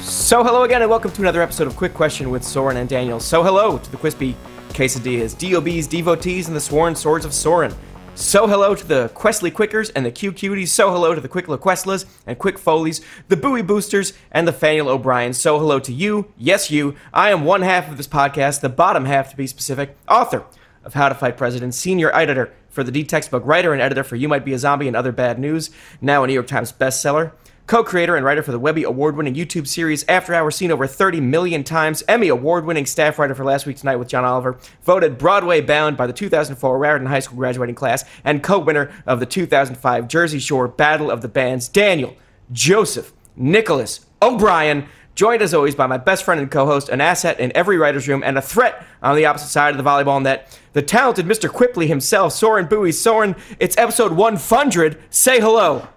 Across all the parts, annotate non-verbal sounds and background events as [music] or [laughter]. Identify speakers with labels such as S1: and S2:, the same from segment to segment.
S1: So hello again, and welcome to another episode of Quick Question with Soren and Daniel. So hello to the Quispy Quesadillas, DOBs, devotees, and the sworn swords of Soren. So hello to the Questly Quickers and the Q Cuties. So hello to the Quick LaQuestlas and Quick Foleys, the Bowie Boosters, and the Faniel O'Brien. So hello to you, yes you. I am one half of this podcast, the bottom half to be specific, author of How to Fight Presidents, senior editor for the D textbook, writer and editor for You Might Be a Zombie and Other Bad News, now a New York Times bestseller co creator and writer for the Webby award winning YouTube series After Hours, seen over 30 million times, Emmy award winning staff writer for Last Week Tonight with John Oliver, voted Broadway bound by the 2004 Raritan High School graduating class, and co winner of the 2005 Jersey Shore Battle of the Bands, Daniel Joseph Nicholas O'Brien. Joined as always by my best friend and co host, an asset in every writer's room, and a threat on the opposite side of the volleyball net, the talented Mr. Quipley himself, Soren Bowie. Soren, it's episode 100. Say hello.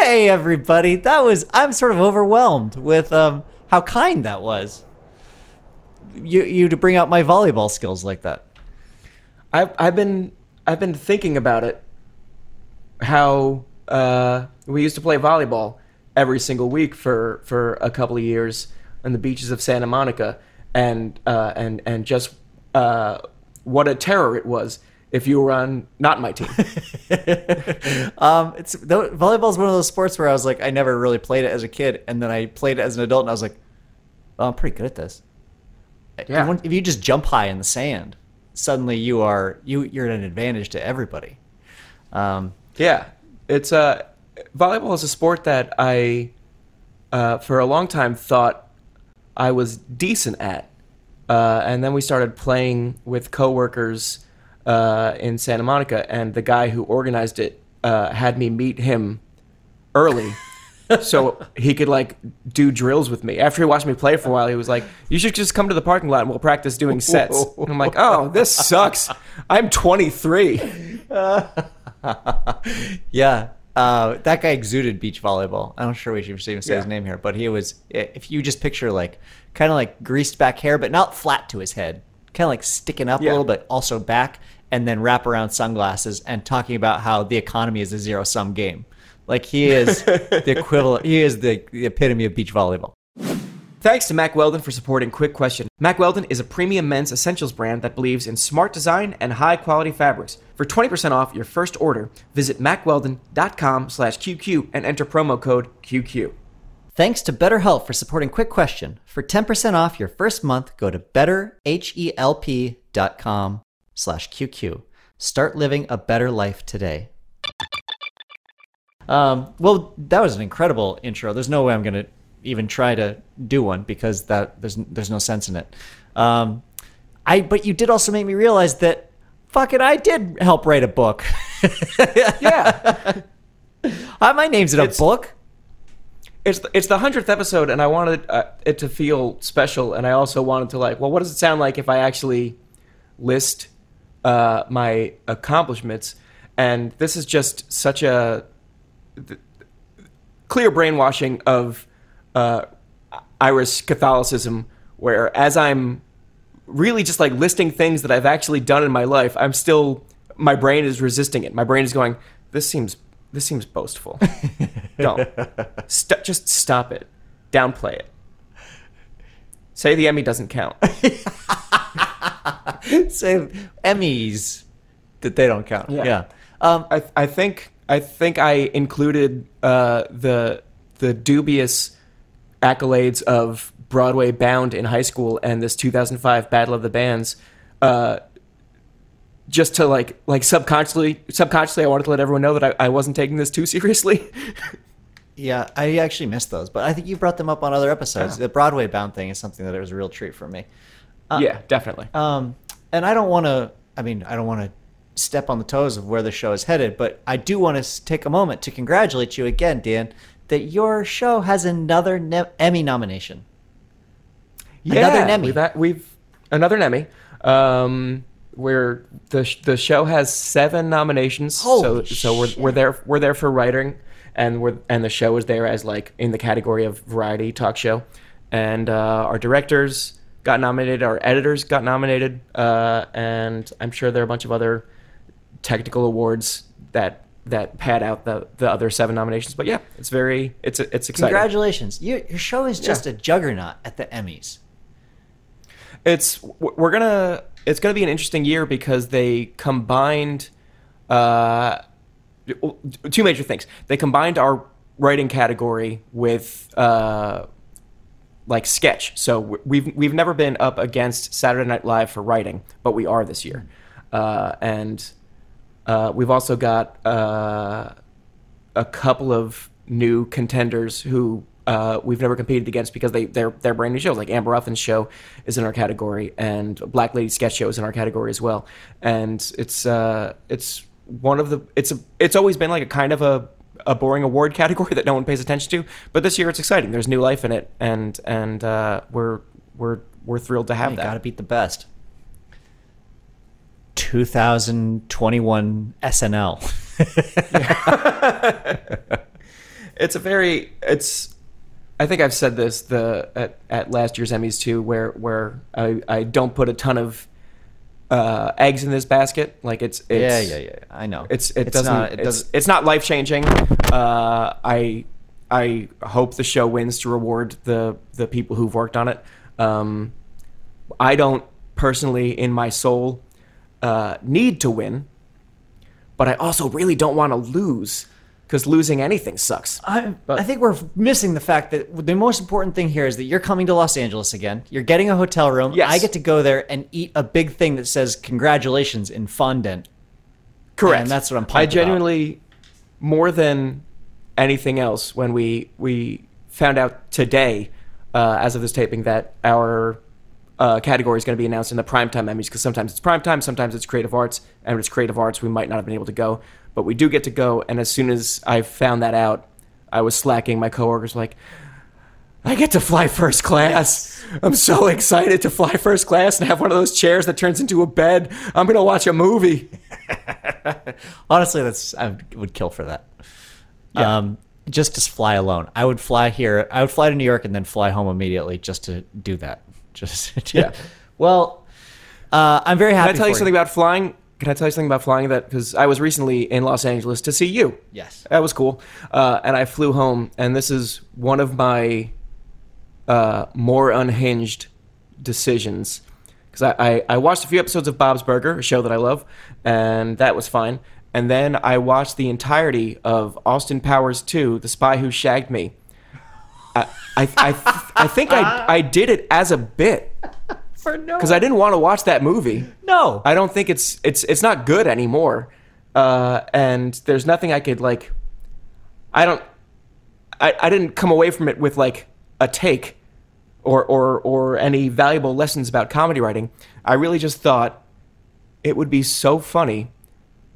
S2: Hey everybody, that was I'm sort of overwhelmed with um, how kind that was. You you to bring out my volleyball skills like that.
S1: I've I've been I've been thinking about it. How uh, we used to play volleyball every single week for for a couple of years on the beaches of Santa Monica, and uh, and and just uh, what a terror it was if you were on not my team. [laughs]
S2: um, it's volleyball is one of those sports where I was like, I never really played it as a kid, and then I played it as an adult, and I was like, well, I'm pretty good at this.
S1: Yeah.
S2: If you just jump high in the sand, suddenly you are you you're at an advantage to everybody. Um,
S1: yeah, it's uh, volleyball is a sport that I, uh, for a long time, thought I was decent at, uh, and then we started playing with coworkers uh, in Santa Monica, and the guy who organized it uh, had me meet him early. [laughs] so he could like do drills with me. After he watched me play for a while, he was like, "You should just come to the parking lot and we'll practice doing sets." And I'm like, "Oh, this sucks. I'm 23." [laughs]
S2: yeah, uh, that guy exuded beach volleyball. I'm not sure we should even say
S1: Yeah.
S2: his name here, but he was. If you just picture like kind of like greased back hair, but not flat to his head, kind of like sticking up
S1: Yeah.
S2: a little, but also back, and then wrap around sunglasses and talking about how the economy is a zero sum game. Like he is [laughs] the equivalent. He is the, the epitome of beach volleyball.
S1: Thanks to Mack Weldon for supporting Quick Question. Mack Weldon is a premium men's essentials brand that believes in smart design and high quality fabrics. For 20% off your first order, visit mackweldon.com slash QQ and enter promo code QQ.
S2: Thanks to BetterHelp for supporting Quick Question. For 10% off your first month, go to betterhelp.com slash QQ. Start living a better life today. Um, well, that was an incredible intro. There's no way I'm going to even try to do one because that there's there's no sense in it. Um, I but you did also make me realize that fucking I did help write a book. [laughs]
S1: Yeah. [laughs]
S2: Uh, my name's in a
S1: It's-
S2: book.
S1: it's the, it's the 100th episode and I wanted uh, it to feel special and I also wanted to like, well, what does it sound like if I actually list uh, my accomplishments? And this is just such a th- clear brainwashing of uh, Irish Catholicism, where as I'm really just like listing things that I've actually done in my life, I'm still my brain is resisting it. My brain is going, this seems this seems boastful. [laughs] Don't St- just stop it. Downplay it. Say the Emmy doesn't count. [laughs] [laughs]
S2: Say Emmys that they don't count.
S1: Yeah.
S2: yeah. Um,
S1: I I think I think I included uh, the the dubious accolades of Broadway Bound in high school and this 2005 Battle of the Bands, uh, just to like like subconsciously subconsciously I wanted to let everyone know that I, I wasn't taking this too seriously. [laughs]
S2: Yeah, I actually missed those, but I think you brought them up on other episodes. The Broadway bound thing is something that was a real treat for me.
S1: Yeah, definitely.
S2: Um, and I don't want to. I mean, I don't want to step on the toes of where the show is headed, but I do want to take a moment to congratulate you again, Dan, that your show has another ne- Emmy nomination. another Emmy.
S1: We've, had- we've another Emmy. Um, where the the show has seven nominations.
S2: Holy
S1: so so we're
S2: shit.
S1: we're there we're there for writing, and we're and the show is there as like in the category of variety talk show, and uh, our directors got nominated, our editors got nominated, uh, and I'm sure there are a bunch of other technical awards that that pad out the the other seven nominations. But yeah, it's very it's it's exciting.
S2: Congratulations! Your your show is just
S1: Yeah.
S2: a juggernaut at the Emmys.
S1: it's we're gonna it's gonna be an interesting year because they combined uh, two major things. They combined our writing category with uh, like sketch. So we've we've never been up against Saturday Night Live for writing, but we are this year, uh, and uh, we've also got uh, a couple of new contenders who uh, we've never competed against because they they're they're brand new shows. Like Amber Ruffin's show is in our category, and Black Lady Sketch Show is in our category as well. And it's uh, it's one of the it's a it's always been like a kind of a a boring award [laughs] category that no one pays attention to. But this year it's exciting. There's new life in it, and and uh, we're we're we're thrilled to have
S2: You
S1: that.
S2: got to beat the best. 2021 SNL. [laughs]
S1: it's a very it's I think I've said this the at, at last year's Emmys too, where where I, I don't put a ton of uh, eggs in this basket. Like it's, it's
S2: yeah, yeah, yeah. I know.
S1: It's it
S2: It's
S1: doesn't
S2: not- it doesn't-
S1: it's not life changing. Uh, I I hope the show wins to reward the the people who've worked on it. Um, I don't personally, in my soul, uh, need to win, but I also really don't want to lose because losing anything sucks.
S2: I, I think we're missing the fact that the most important thing here is that you're coming to Los Angeles again. You're getting a hotel room.
S1: Yes.
S2: I get to go there and eat a big thing that says congratulations in fondant.
S1: Correct.
S2: And that's what I'm
S1: I
S2: about.
S1: genuinely, more than anything else, when we we found out today, uh, as of this taping, that our uh, category is going to be announced in the primetime Emmys because sometimes it's primetime, sometimes it's creative arts, and if it's creative arts, we might not have been able to go, but we do get to go. And as soon as I found that out, I was slacking. My coworkers were like. I get to fly first class. I'm so excited to fly first class and have one of those chairs that turns into a bed. I'm going to watch a movie. [laughs]
S2: Honestly, that's I would kill for that.
S1: Yeah.
S2: Um, just to fly alone, I would fly here. I would fly to New York and then fly home immediately just to do that. [laughs] Just
S1: Yeah. [laughs]
S2: Well, uh, I'm very happy.
S1: Can I tell you something about flying? Can I tell you something about flying? That because I was recently in Los Angeles to see you.
S2: Yes.
S1: that was cool. Uh, and I flew home, and this is one of my uh, more unhinged decisions because I, I I watched a few episodes of Bob's Burger, a show that I love, and that was fine. And then I watched the entirety of Austin Powers 2, The Spy Who Shagged Me. I I I, I think I I did it as a bit
S2: For no,
S1: because I didn't want to watch that movie.
S2: no.
S1: I don't think it's it's it's not good anymore. Uh, and there's nothing I could like. I don't. I, I didn't come away from it with like a take, or or or any valuable lessons about comedy writing. I really just thought it would be so funny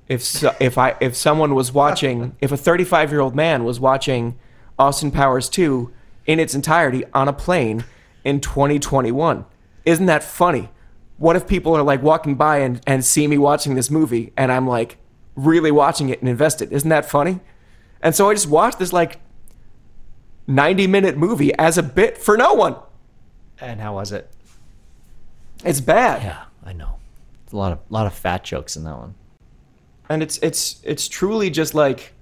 S1: if so, if I if someone was watching if a 35 year old man was watching Austin Powers 2 in its entirety on a plane in 2021. Isn't that funny? What if people are like walking by and, and see me watching this movie and I'm like really watching it and invested? Isn't that funny? And so I just watched this like 90 minute movie as a bit for no one.
S2: And how was it?
S1: It's bad.
S2: Yeah, I know. It's a lot of lot of fat jokes in that one.
S1: and it's it's it's truly just like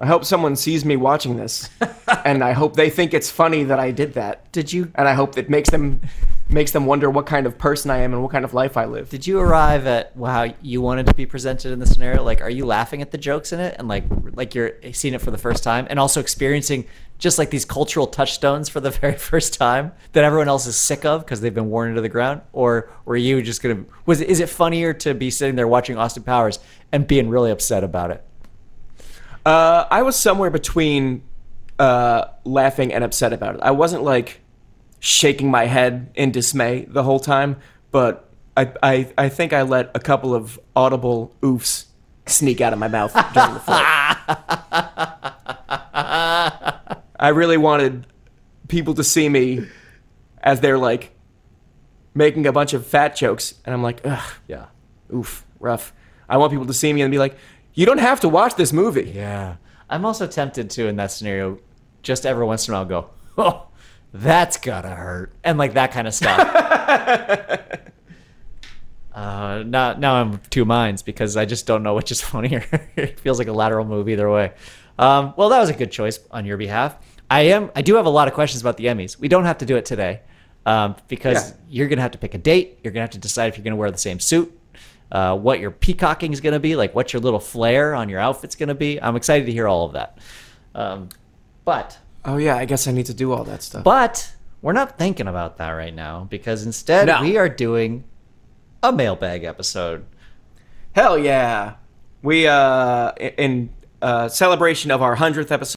S1: I hope someone sees me watching this, [laughs] and I hope they think it's funny that I did that,
S2: Did you
S1: and I hope it makes them makes them wonder what kind of person I am and what kind of life I live.
S2: Did you arrive at how you wanted to be presented in the scenario? Like, are you laughing at the jokes in it and like like you're seeing it for the first time, and also experiencing just like these cultural touchstones for the [laughs] very first time that everyone else is sick of because they've been worn into the ground? Or were you just gonna was is it funnier to be sitting there watching Austin Powers and being really upset about it?
S1: Uh, I was somewhere between uh, laughing and upset about it. I wasn't like shaking my head in dismay the whole time, but I, I, I think I let a couple of audible oofs sneak out of my mouth during the film. I really wanted people to see me as they're like making a bunch of fat jokes, and I'm like, ugh,
S2: Yeah.
S1: oof, rough. I want people to see me and be like, you don't have to watch this movie.
S2: Yeah. I'm also tempted to in that scenario, just every once in a while go, [laughs] oh, that's gotta hurt, and like that kind of stuff. [laughs] uh, now, now I'm two minds because I just don't know which is funnier. [laughs] it feels like a lateral move either way. Um, well, that was a good choice on your behalf. I am. I do have a lot of questions about the Emmys. We don't have to do it today um, because
S1: Yeah.
S2: you're gonna have to pick a date. You're gonna have to decide if you're gonna wear the same suit. Uh, what your peacocking is going to be, like what your little flair on your outfit's going to be. I'm excited to hear all of that. Um, but
S1: Oh yeah, I guess I need to do all that stuff.
S2: but we're not thinking about that right now because instead
S1: No.
S2: we are doing a mailbag episode.
S1: Hell yeah. We uh in uh celebration of our 100th episode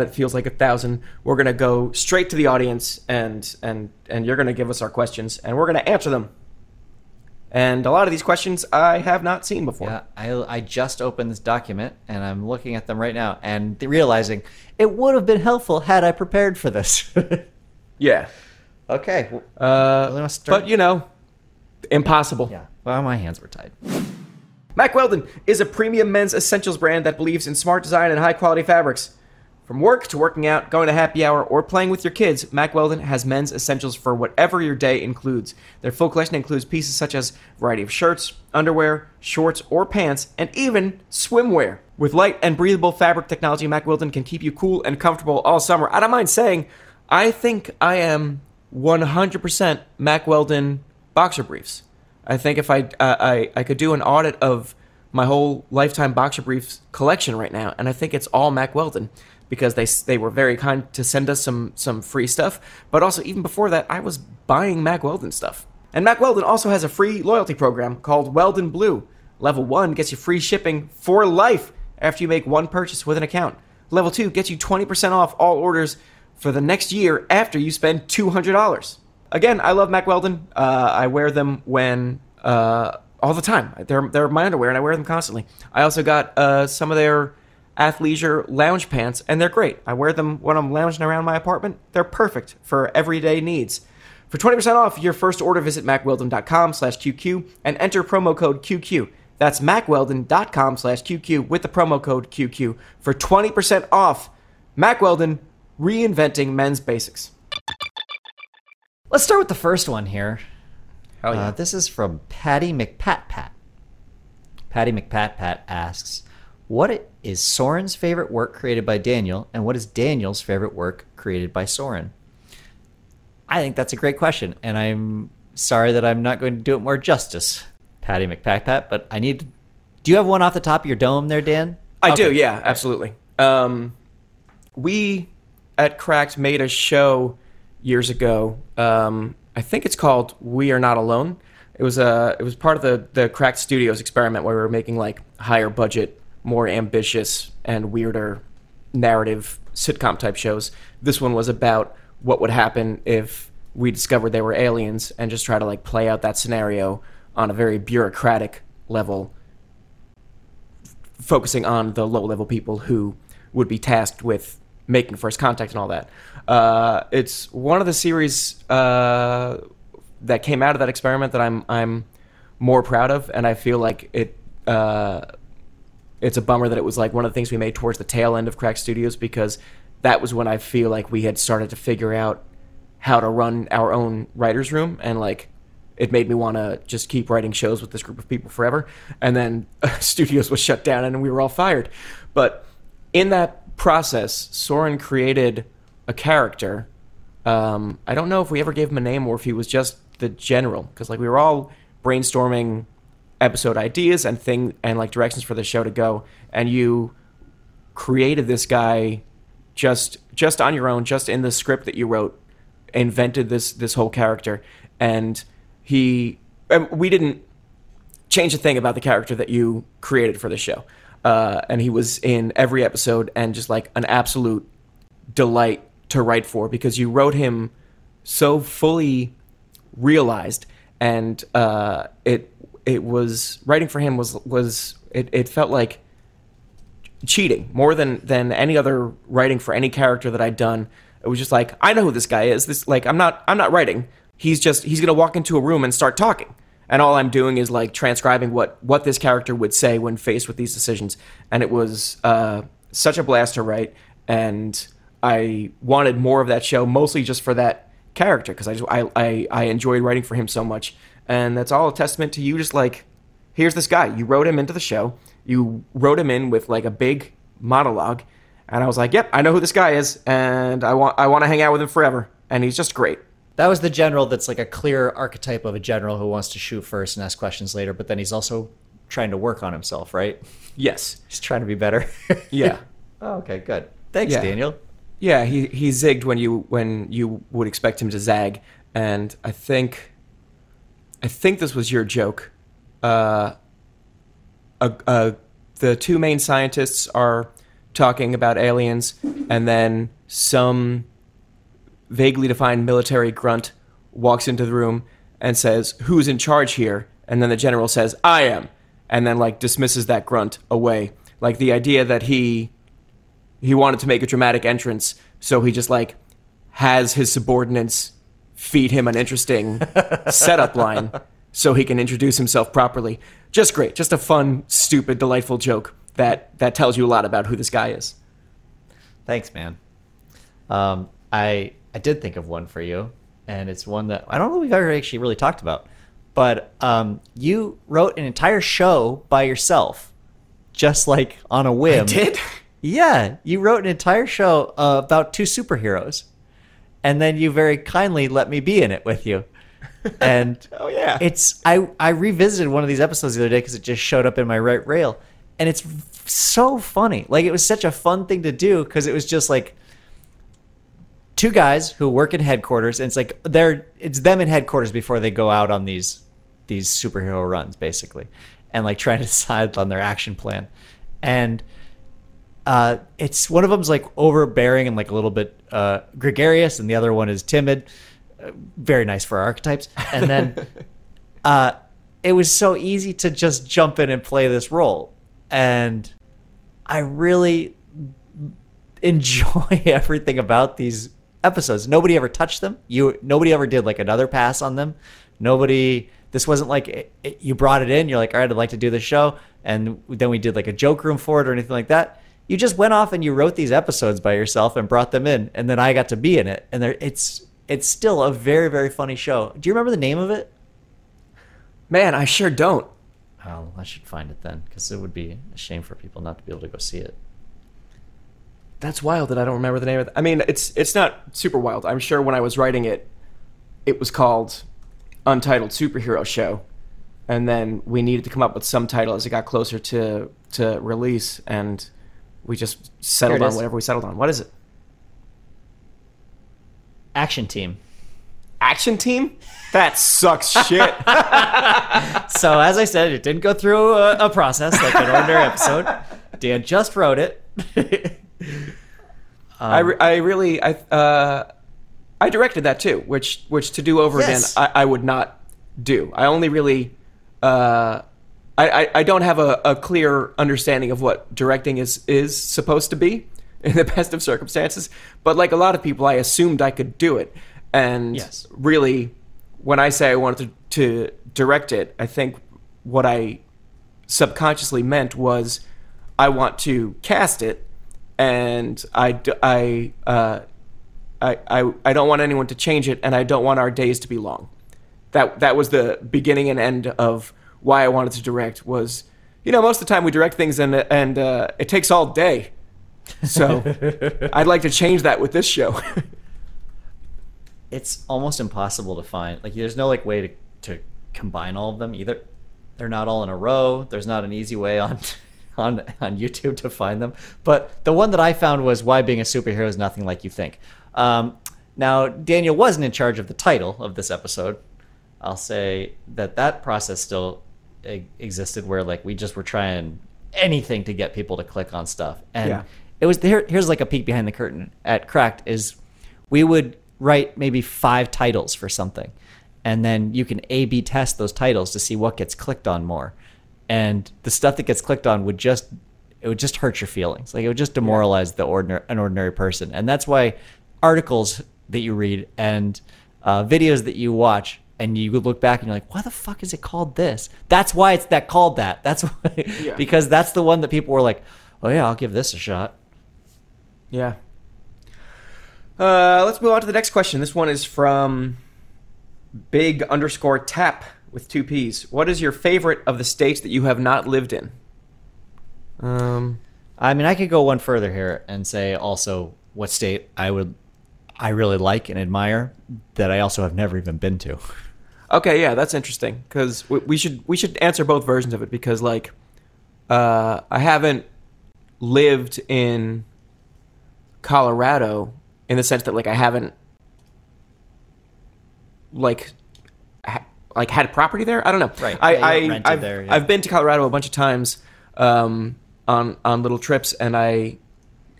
S1: that feels like a thousand. We're gonna go straight to the audience and and and you're gonna give us our questions and we're gonna answer them. And a lot of these questions I have not seen before.
S2: Yeah, I, I just opened this document and I'm looking at them right now and realizing it would have been helpful had I prepared for this. [laughs]
S1: Yeah.
S2: okay.
S1: Uh,
S2: start?
S1: but you know, impossible.
S2: yeah. Well, my hands were tied.
S1: Mack Weldon is a premium men's essentials brand that believes in smart design and high quality fabrics. From work to working out, going to happy hour, or playing with your kids, Mack Weldon has men's essentials for whatever your day includes. Their full collection includes pieces such as variety of shirts, underwear, shorts, or pants, and even swimwear. With light and breathable fabric technology, Mack Weldon can keep you cool and comfortable all summer. I don't mind saying, I think I am 100% Mack Weldon boxer briefs. I think if I, uh, I I could do an audit of my whole lifetime boxer briefs collection right now, and I think it's all Mack Weldon because they they were very kind to send us some some free stuff. But also even before that, I was buying Mack Weldon stuff. And Mack Weldon also has a free loyalty program called Weldon Blue. Level one gets you free shipping for life after you make one purchase with an account. Level two gets you 20% off all orders for the next year after you spend $200. Again, I love Mack Weldon. Uh, I wear them when uh, all the time. They're they're my underwear, and I wear them constantly. I also got uh, some of their athleisure lounge pants, and they're great. I wear them when I'm lounging around my apartment. They're perfect for everyday needs. For 20% off your first order, visit mackweldon.com slash QQ and enter promo code QQ. That's mackweldon.com slash QQ with the promo code QQ for 20% off. Mack Weldon, reinventing men's basics.
S2: Let's start with the first one here.
S1: Hell yeah.
S2: Uh, this is from Patty McPatpat. Patty McPatpat asks, "What is Soren's favorite work created by Daniel, and what is Daniel's favorite work created by Soren?" I think that's a great question, and I'm sorry that I'm not going to do it more justice, Patty McPatpat. But I need. Do you have one off the top of your dome there, Dan?
S1: I
S2: Okay.
S1: do, yeah, absolutely. Um, we at Cracked made a show years ago. Um, I think it's called "We Are Not Alone." It was a it was part of the the Cracked Studios experiment where we were making like higher budget, more ambitious, and weirder narrative sitcom type shows. This one was about what would happen if we discovered they were aliens and just try to like play out that scenario on a very bureaucratic level focusing on the low level people who would be tasked with making first contact and all that. Uh, it's one of the series uh, that came out of that experiment that I'm I'm more proud of, and I feel like it. Uh, it's a bummer that it was like one of the things we made towards the tail end of Cracked Studios because that was when I feel like we had started to figure out how to run our own writers' room and like it made me want to just keep writing shows with this group of people forever. And then [laughs] studios was shut down and we were all fired. But in that process, Soren created a character. Um, I don't know if we ever gave him a name or if he was just the general, because like we were all brainstorming episode ideas and thing and like directions for the show to go, and you created this guy just just on your own, just in the script that you wrote, invented this this whole character, and he and we didn't change a thing about the character that you created for the show. Uh, and he was in every episode and just like an absolute delight to write for because you wrote him so fully realized and uh, it it was writing for him was was it, it felt like cheating more than than any other writing for any character that I'd done. It was just like I know who this guy is. This like I'm not I'm not writing. He's just he's gonna walk into a room and start talking and all I'm doing is like transcribing what what this character would say when faced with these decisions. And it was uh, such a blast to write, and I wanted more of that show, mostly just for that character because I, just, I I I enjoyed writing for him so much, and that's all a testament to you. Just like here's this guy, you wrote him into the show, you wrote him in with like a big monologue, and I was like, yep, I know who this guy is, and I want I want to hang out with him forever, and he's just great.
S2: That was the general that's like a clear archetype of a general who wants to shoot first and ask questions later, but then he's also trying to work on himself, right?
S1: Yes.
S2: He's trying to be better. [laughs]
S1: yeah.
S2: Oh, okay, good. Thanks,
S1: Yeah.
S2: Daniel.
S1: Yeah, he he zigged when you when you would expect him to zag, and I think I think this was your joke. Uh, uh, uh, the two main scientists are talking about aliens, and then some vaguely defined military grunt walks into the room and says, "Who's in charge here?" And then the general says, "I am," and then like dismisses that grunt away. Like the idea that he he wanted to make a dramatic entrance, so he just like has his subordinates feed him an interesting setup line so he can introduce himself properly. Just great, just a fun, stupid, delightful joke that that tells you a lot about who this guy is.
S2: Thanks, man. Um, I I did think of one for you, and it's one that I don't know we've ever actually really talked about. But um, you wrote an entire show by yourself, just like on a whim.
S1: Did
S2: Yeah, you wrote an entire show uh, about two superheroes, and then you very kindly let me be in it with you. [laughs] And
S1: Oh, yeah.
S2: it's I I revisited one of these episodes the other day because it just showed up in my right rail, and it's so funny. Like it was such a fun thing to do because it was just like two guys who work in headquarters, and it's like they're it's them in headquarters before they go out on these these superhero runs, basically, and like trying to [laughs] decide on their action plan, and uh, it's one of them's like overbearing and like a little bit uh, gregarious, and the other one is timid. Uh, very nice for archetypes. And then [laughs] uh, it was so easy to just jump in and play this role, and I really enjoy [laughs] everything about these episodes. Nobody ever touched them. You nobody ever did like another pass on them. Nobody. This wasn't like it, it- you brought it in. You're like, all right, I'd like to do this show, and then we did like a joke room for it or anything like that. You just went off and you wrote these episodes by yourself and brought them in, and then I got to be in it. And there, it's it's still a very very funny show. Do you remember the name of it?
S1: man, I sure don't.
S2: Oh, I should find it then, because it would be a shame for people not to be able to go see it.
S1: That's wild that I don't remember the name of it. I mean, it's it's not super wild. I'm sure when I was writing it, it was called Untitled Superhero Show, and then we needed to come up with some title as it got closer to to release, and we just settled on whatever we settled on. What is it?
S2: Action Team.
S1: Action Team? That sucks shit. [laughs] [laughs]
S2: So as I said, it didn't go through a, a process like an ordinary episode. Dan just wrote it. [laughs]
S1: I, re- I really I uh, I directed that too, which which to do over
S2: Yes.
S1: again I, I would not do. I only really uh, I, I I don't have a, a clear understanding of what directing is is supposed to be [laughs] in the best of circumstances. But like a lot of people, I assumed I could do it, and
S2: Yes.
S1: really, when I say I wanted to, to direct it, I think what I subconsciously meant was I want to cast it, and I I, uh, I I I don't want anyone to change it, and I don't want our days to be long. That that was the beginning and end of why I wanted to direct. Was you know most of the time we direct things and and uh, it takes all day, so [laughs] I'd like to change that with this show.
S2: It's almost impossible to find. Like, there's no like way to to combine all of them either. They're not all in a row. There's not an easy way on [laughs] on on YouTube to find them. But the one that I found was why being a superhero is nothing like you think. Um, now Daniel wasn't in charge of the title of this episode. I'll say that that process still existed, where like we just were trying anything to get people to click on stuff, and
S1: Yeah.
S2: it was here. Here's like a peek behind the curtain at Cracked is we would write maybe five titles for something, and then you can A/B test those titles to see what gets clicked on more, and the stuff that gets clicked on would just it would just hurt your feelings. Like it would just demoralize the ordinary an ordinary person, and that's why articles that you read and uh, videos that you watch. And you would look back and you're like, why the fuck is it called this? That's why it's that called that. [laughs] That's why,
S1: Yeah.
S2: because that's the one that people were like, oh yeah, I'll give this a shot.
S1: Yeah. Uh, let's move on to the next question. This one is from big underscore tap with two P's. What is your favorite of the states that you have not lived in? Um,
S2: I mean, I could go one further here and say also what state I would, I really like and admire that I also have never even been to. [laughs]
S1: okay, yeah, that's interesting because we, we should we should answer both versions of it because like, uh, I haven't lived in Colorado in the sense that like I haven't like ha- like had property there. I don't know.
S2: Right.
S1: I,
S2: yeah,
S1: I I've,
S2: there, yeah.
S1: I've been to Colorado a bunch of times um, on on little trips, and I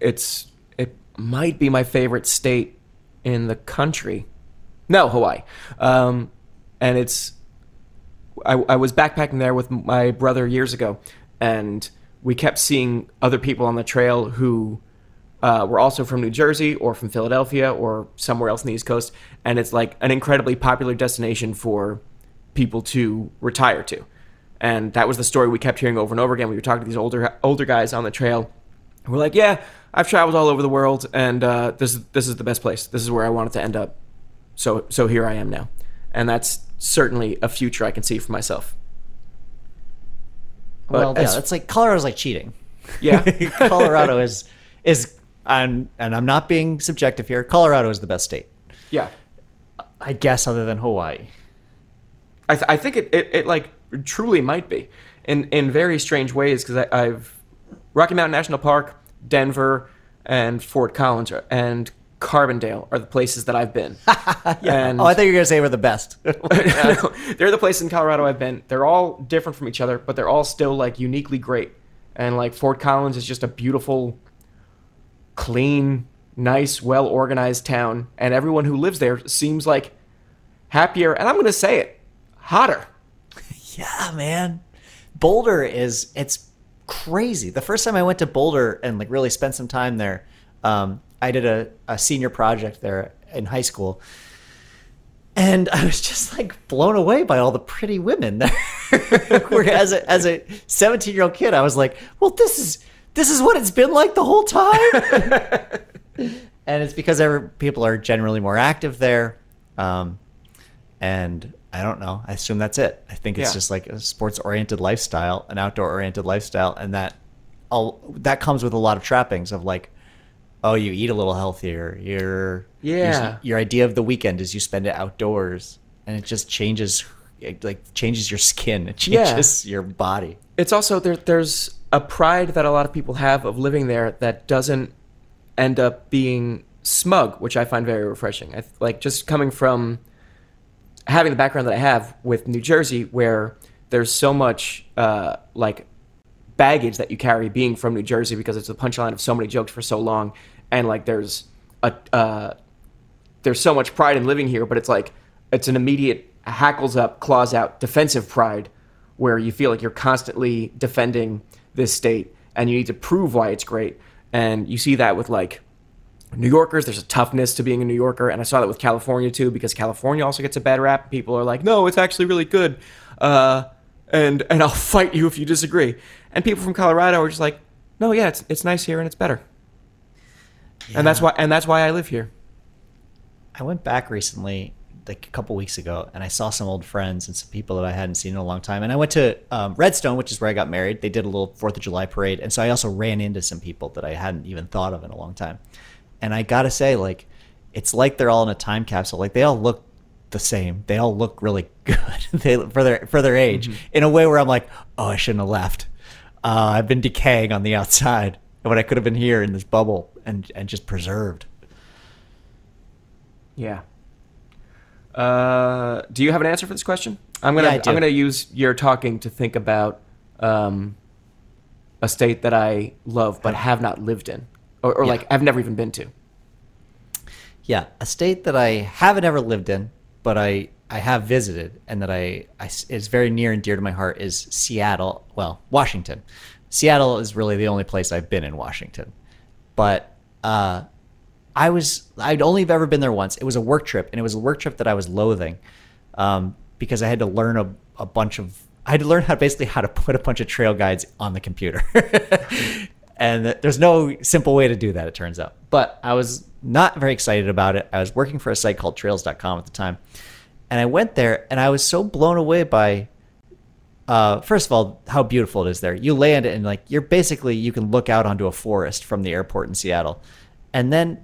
S1: it's it might be my favorite state in the country. No, Hawaii. Um, and it's I, I was backpacking there with my brother years ago, and we kept seeing other people on the trail who uh, were also from New Jersey or from Philadelphia or somewhere else in the East Coast, and it's like an incredibly popular destination for people to retire to. And that was the story we kept hearing over and over again. We were talking to these older older guys on the trail. We're like, yeah, I've traveled all over the world, and uh, this is this is the best place. This is where I wanted to end up. So so here I am now, and that's certainly a future I can see for myself. But
S2: well, yeah, it's like Colorado's like cheating.
S1: Yeah. [laughs]
S2: Colorado is is and and I'm not being subjective here. Colorado is the best state,
S1: Yeah,
S2: I guess, other than Hawaii.
S1: I, th- I think it, it, it like truly might be in in very strange ways because I've Rocky Mountain National Park, Denver, and Fort Collins and Carbondale are the places that I've been. [laughs] And
S2: Oh, I thought you were gonna say we're the best.
S1: No, [laughs] they're the places in Colorado I've been. They're all different from each other, but they're all still like uniquely great. And like Fort Collins is just a beautiful, clean, nice, well organized town, and everyone who lives there seems like happier. And I'm going to say it, hotter. [laughs]
S2: yeah, man. Boulder is it's crazy. The first time I went to Boulder and like really spent some time there, um, I did a, a senior project there in high school. And I was just like blown away by all the pretty women there. [laughs] As a as a 17 year old kid, I was like, well, this is this is what it's been like the whole time. [laughs] and it's because every, people are generally more active there. Um, and I don't know. I assume that's it. I think it's
S1: Yeah.
S2: just like a sports oriented lifestyle, an outdoor oriented lifestyle, and that all that comes with a lot of trappings of like, oh, you eat a little healthier. Your
S1: Yeah.
S2: Your, your idea of the weekend is you spend it outdoors, and it just changes, it like changes your skin. It
S1: Yeah.
S2: changes your body.
S1: It's also there. There's a pride that a lot of people have of living there that doesn't end up being smug, which I find very refreshing. I, like just coming from having the background that I have with New Jersey, where there's so much uh, like baggage that you carry being from New Jersey because it's the punchline of so many jokes for so long, and like there's a uh, there's so much pride in living here, but it's like it's an immediate hackles up, claws out, defensive pride, where you feel like you're constantly defending this state and you need to prove why it's great. And you see that with like New Yorkers, there's a toughness to being a New Yorker, and I saw that with California too, because California also gets a bad rap. People are like, "No, it's actually really good," uh, and and I'll [laughs] fight you if you disagree. And people from Colorado are just like, "No, yeah, it's it's nice here and it's better," and that's why and that's why I live here.
S2: I went back recently, like a couple weeks ago, and I saw some old friends and some people that I hadn't seen in a long time. And I went to um, Redstone, which is where I got married. They did a little Fourth of July parade, and so I also ran into some people that I hadn't even thought of in a long time. And I gotta say, like, it's like they're all in a time capsule. Like they all look the same. They all look really [laughs] good they, for their for their age in a way where I'm like, oh, I shouldn't have left. Uh, I've been decaying on the outside [laughs] when I could have been here in this bubble and and just preserved.
S1: Yeah. Uh, do you have an answer for this question? I'm gonna
S2: Yeah.
S1: I'm gonna use your talking to think about um, a state that I love but have not lived in, or, or
S2: Yeah.
S1: like I've never even been to.
S2: Yeah, a state that I haven't ever lived in, but I I have visited, and that I, I is very near and dear to my heart is Seattle. Well, Washington. Seattle is really the only place I've been in Washington, but uh, I was I'd only ever been there once. It was a work trip, and it was a work trip that I was loathing um, because I had to learn a, a bunch of I had to learn how basically how to put a bunch of trail guides on the computer. [laughs] and there's no simple way to do that, it turns out. But I was not very excited about it. I was working for a site called trails.com at the time. And I went there and I was so blown away by uh, first of all, how beautiful it is there. You land and like you're basically you can look out onto a forest from the airport in Seattle, and then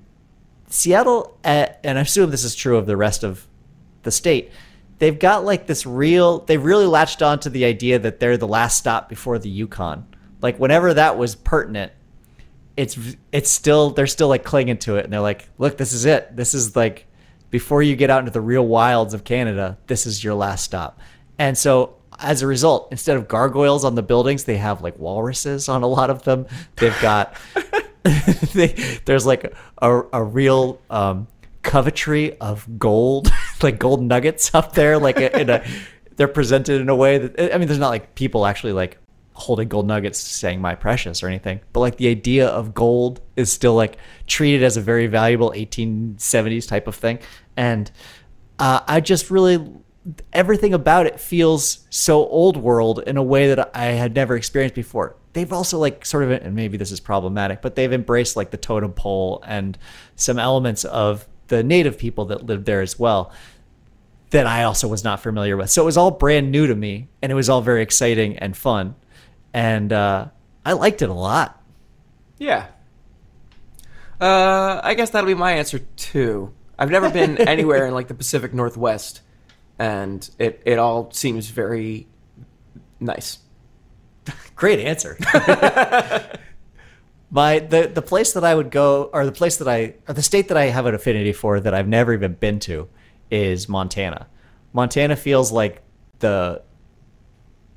S2: Seattle, uh, and I assume this is true of the rest of the state. They've got like this real. They've really latched on to the idea that they're the last stop before the Yukon. Like whenever that was pertinent, it's it's still they're still like clinging to it, and they're like, look, this is it. This is like before you get out into the real wilds of Canada, this is your last stop. And so as a result, instead of gargoyles on the buildings, they have like walruses on a lot of them. They've got they, [laughs] [laughs] there's like a, a real um, covetry of gold, [laughs] like gold nuggets up there. Like in a, they're presented in a way that I mean, there's not like people actually like holding gold nuggets saying my precious or anything. But like the idea of gold is still like treated as a very valuable 1870s type of thing. And uh, i just really everything about it feels so old world in a way that i had never experienced before. They've also like sort of and maybe this is problematic but they've embraced like the totem pole and some elements of the native people that lived there as well that I also was not familiar with. So it was all brand new to me, and it was all very exciting and fun, and uh, I liked it a lot.
S1: Yeah. Uh, I guess that'll be my answer too. I've never been [laughs] anywhere in like the Pacific Northwest, and it it all seems very nice. [laughs]
S2: Great answer. [laughs] My the the place that I would go, or the place that I, or the state that I have an affinity for that I've never even been to, is Montana. Montana feels like the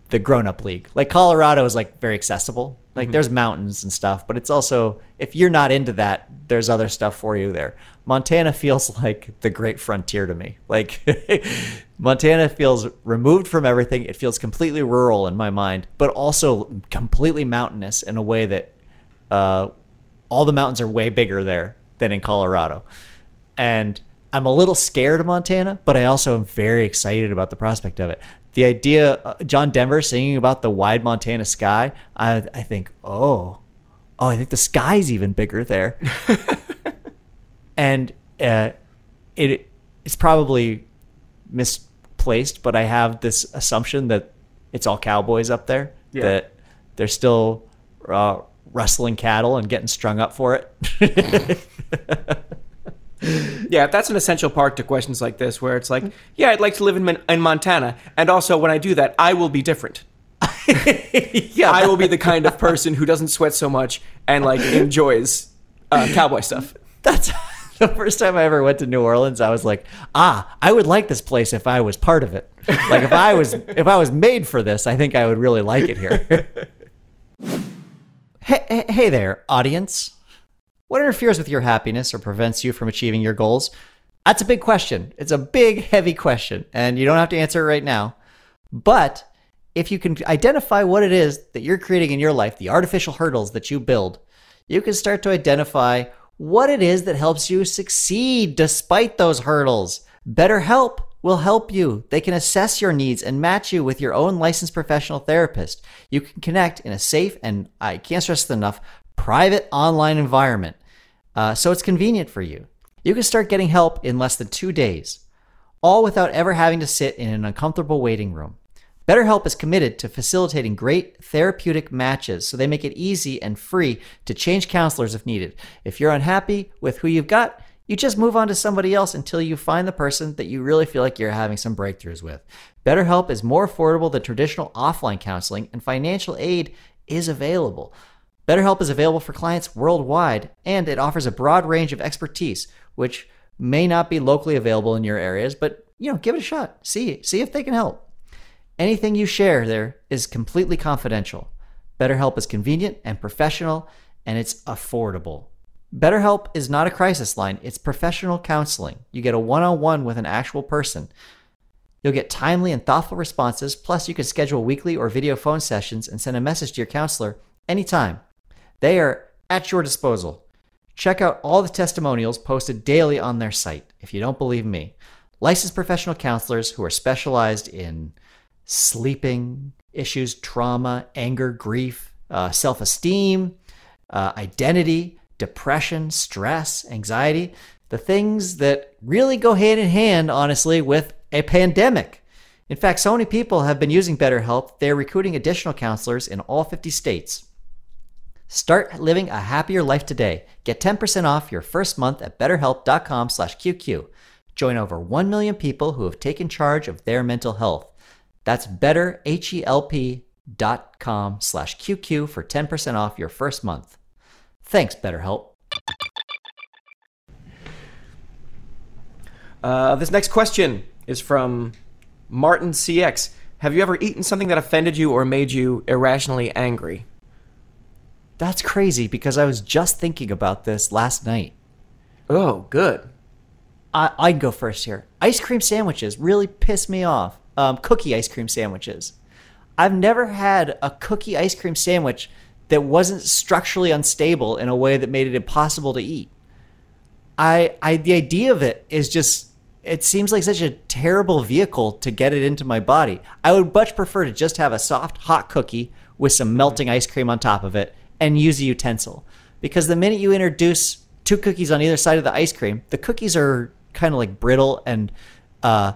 S2: the grown up league. Like Colorado is like very accessible. Like there's mountains and stuff, but it's also if you're not into that, there's other stuff for you there. Montana feels [laughs] like the great frontier to me. Like [laughs] Montana feels removed from everything. It feels completely rural in my mind, but also completely mountainous in a way that uh, all the mountains are way bigger there than in Colorado. And I'm a little scared of Montana, but I also am very excited about the prospect of it. The idea, uh, John Denver singing about the wide Montana sky, I, I think, oh, oh, I think the sky's even bigger there. [laughs] and uh, it it's probably misplaced, but I have this assumption that it's all cowboys up there.
S1: Yeah.
S2: That they're still uh, rustling cattle and getting strung up for it. [laughs]
S1: Yeah, that's an essential part to questions like this, where it's like, yeah, I'd like to live in Mon- in Montana, and also when I do that, I will be different. [laughs]
S2: yeah,
S1: I will be the kind of person who doesn't sweat so much and like enjoys uh, cowboy stuff.
S2: that's [laughs] the first time I ever went to New Orleans, I was like, ah, I would like this place if I was part of it. Like if I was if I was made for this, I think I would really like it here. [laughs] hey, hey- hey there, audience. What interferes with your happiness or prevents you from achieving your goals? That's a big question. It's a big, heavy question, and you don't have to answer it right now. But if you can identify what it is that you're creating in your life, the artificial hurdles that you build, you can start to identify what it is that helps you succeed despite those hurdles. BetterHelp will help you. They can assess your needs and match you with your own licensed professional therapist. You can connect in a safe and I can't stress enough private online environment. Uh, so it's convenient for you. You can start getting help in less than two days, all without ever having to sit in an uncomfortable waiting room. BetterHelp is committed to facilitating great therapeutic matches, so they make it easy and free to change counselors if needed. If you're unhappy with who you've got, you just move on to somebody else until you find the person that you really feel like you're having some breakthroughs with. BetterHelp is more affordable than traditional offline counseling, and financial aid is available. BetterHelp is available for clients worldwide, and it offers a broad range of expertise, which may not be locally available in your areas, but you know, give it a shot. See, see if they can help. Anything you share there is completely confidential. BetterHelp is convenient and professional, and it's affordable. BetterHelp is not a crisis line, it's professional counseling. You get a one on one with an actual person. You'll get timely and thoughtful responses, plus, you can schedule weekly or video phone sessions and send a message to your counselor anytime. They are at your disposal. Check out all the testimonials posted daily on their site if you don't believe me. Licensed professional counselors who are specialized in sleeping issues, trauma, anger, grief, uh, self esteem, uh, identity, depression, stress, anxiety, the things that really go hand in hand, honestly, with a pandemic. In fact, so many people have been using BetterHelp, they're recruiting additional counselors in all 50 states. Start living a happier life today. Get 10% off your first month at betterhelp.com slash QQ. Join over 1 million people who have taken charge of their mental health. That's betterhelp.com slash QQ for 10% off your first month. Thanks, BetterHelp.
S1: Uh, this next question is from Martin CX. Have you ever eaten something that offended you or made you irrationally angry?
S2: That's crazy because I was just thinking about this last night.
S1: Oh, good.
S2: I, I'd go first here. Ice cream sandwiches really piss me off. Um, cookie ice cream sandwiches. I've never had a cookie ice cream sandwich that wasn't structurally unstable in a way that made it impossible to eat. I, I, the idea of it is just, it seems like such a terrible vehicle to get it into my body. I would much prefer to just have a soft, hot cookie with some melting ice cream on top of it and use a utensil. Because the minute you introduce two cookies on either side of the ice cream, the cookies are kind of like brittle and, uh,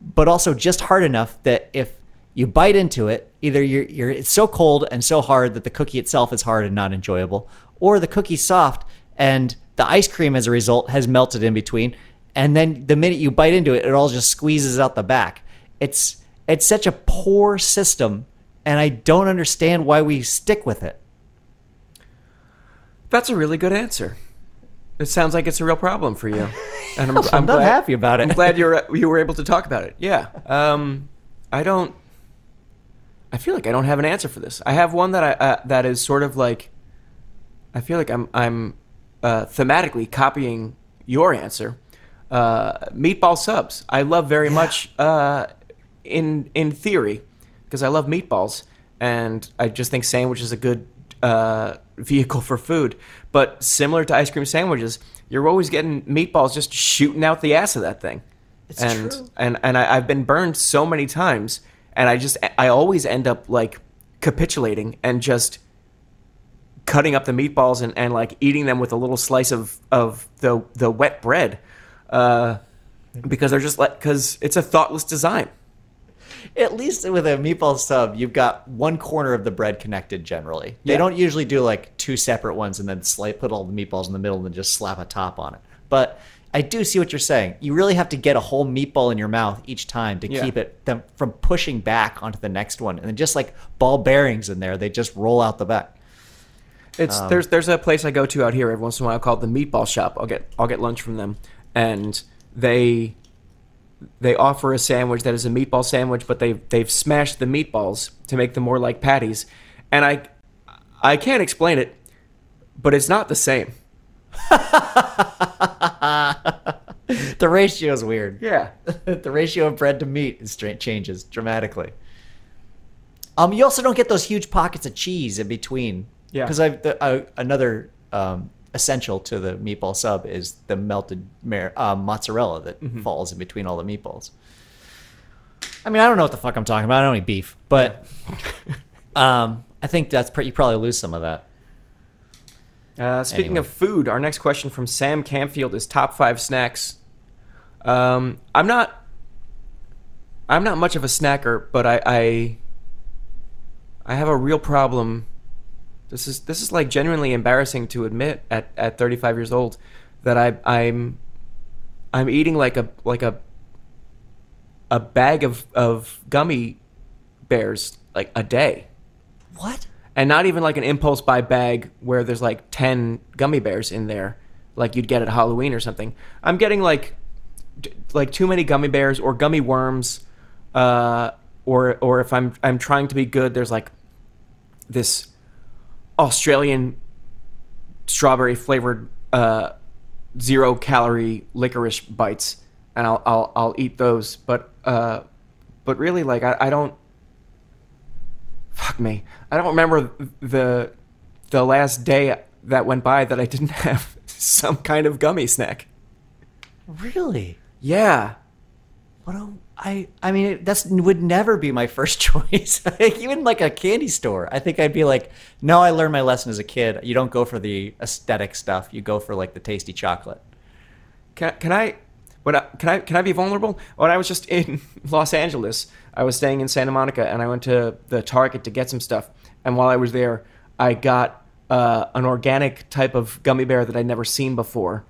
S2: but also just hard enough that if you bite into it, either you're, you're it's so cold and so hard that the cookie itself is hard and not enjoyable, or the cookie's soft and the ice cream as a result has melted in between, and then the minute you bite into it, it all just squeezes out the back. It's it's such a poor system, and I don't understand why we stick with it.
S1: That's a really good answer. It sounds like it's a real problem for you, [laughs] and I'm,
S2: I'm not happy about it.
S1: I'm glad you're you were able to talk about it. Yeah. Um, I don't. I feel like I don't have an answer for this. I have one that I uh, that is sort of like. I feel like I'm I'm uh, thematically copying your answer. Uh, meatball subs. I love very much uh, in in theory because I love meatballs and I just think sandwich is a good uh, vehicle for food. But similar to ice cream sandwiches, you're always getting meatballs just shooting out the ass of that thing.
S2: It's
S1: and
S2: true.
S1: and and I, I've been burned so many times, and I just I always end up like capitulating and just cutting up the meatballs and, and like eating them with a little slice of of the the wet bread, uh, because they're just like because it's a thoughtless design.
S2: At least with a meatball sub, you've got one corner of the bread connected generally. They
S1: Yeah.
S2: don't usually do like two separate ones and then put all the meatballs in the middle and then just slap a top on it. But I do see what you're saying. You really have to get a whole meatball in your mouth each time to
S1: Yeah.
S2: keep it them from pushing back onto the next one. And then just like ball bearings in there, they just roll out the back.
S1: It's
S2: Um,
S1: there's there's a place I go to out here every once in a while called the Meatball Shop. I'll get I'll get lunch from them, and they they offer a sandwich that is a meatball sandwich, but they they've smashed the meatballs to make them more like patties, and I I can't explain it, but it's not the same. [laughs]
S2: the ratio is weird.
S1: Yeah, [laughs]
S2: the ratio of bread to meat is changes dramatically. Um, you also don't get those huge pockets of cheese in between.
S1: Yeah.
S2: Because I the, uh, another um, essential to the meatball sub is the melted mar- uh, mozzarella that falls in between all the meatballs. I mean, I don't know what the fuck I'm talking about. I don't eat beef, but [laughs] um, I think that's pretty. You probably lose some of that.
S1: Uh, speaking
S2: Anyway.
S1: of food, our next question from Sam Camfield is top five snacks. Um, I'm not, I'm not much of a snacker, but I, I, I have a real problem. This is this is like genuinely embarrassing to admit at, at 35 years old that I I'm, I'm eating like a like a, a bag of of gummy bears like a day
S2: What?
S1: and not even like an impulse buy bag where there's like 10 gummy bears in there like you'd get at Halloween or something. I'm getting like like too many gummy bears or gummy worms uh or or if I'm I'm trying to be good there's like this Australian strawberry flavored uh zero calorie licorice bites and I'll I'll I'll eat those but uh but really like I, I don't fuck me. I don't remember the the last day that went by that I didn't [laughs] have some kind of gummy snack.
S2: Really?
S1: Yeah.
S2: What do I? I mean, that's would never be my [laughs] first choice. [laughs] Even like a candy store, I think I'd be like, no. I learned my lesson as a kid. You don't go for the aesthetic stuff. You go for like the tasty chocolate.
S1: Can, can I can I can I be vulnerable? When I was just in [laughs] Los Angeles, I was staying in Santa Monica and I went to the Target to get some stuff. And while I was there, I got uh, an organic type of gummy bear that I'd never seen before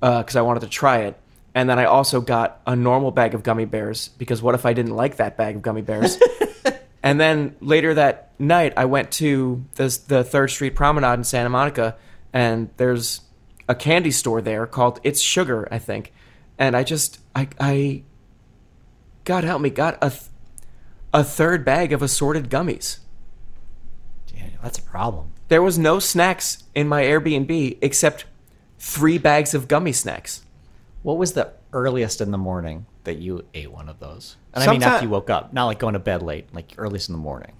S1: because I wanted to try it. And then I also got a normal bag of gummy bears because what if I didn't like that bag of gummy bears? [laughs] and then later that night, I went to this, the Third Street Promenade in Santa Monica, and there's a candy store there called It's Sugar, I think. And I just, I, I, God help me, got a, th- a third bag of assorted gummies.
S2: Daniel, that's a problem.
S1: There was no snacks in my Airbnb except three bags of gummy snacks.
S2: What was the earliest in the morning that you ate one of those? And I mean,
S1: Sometime-
S2: after you woke up, not like going to bed late, like earliest in the morning.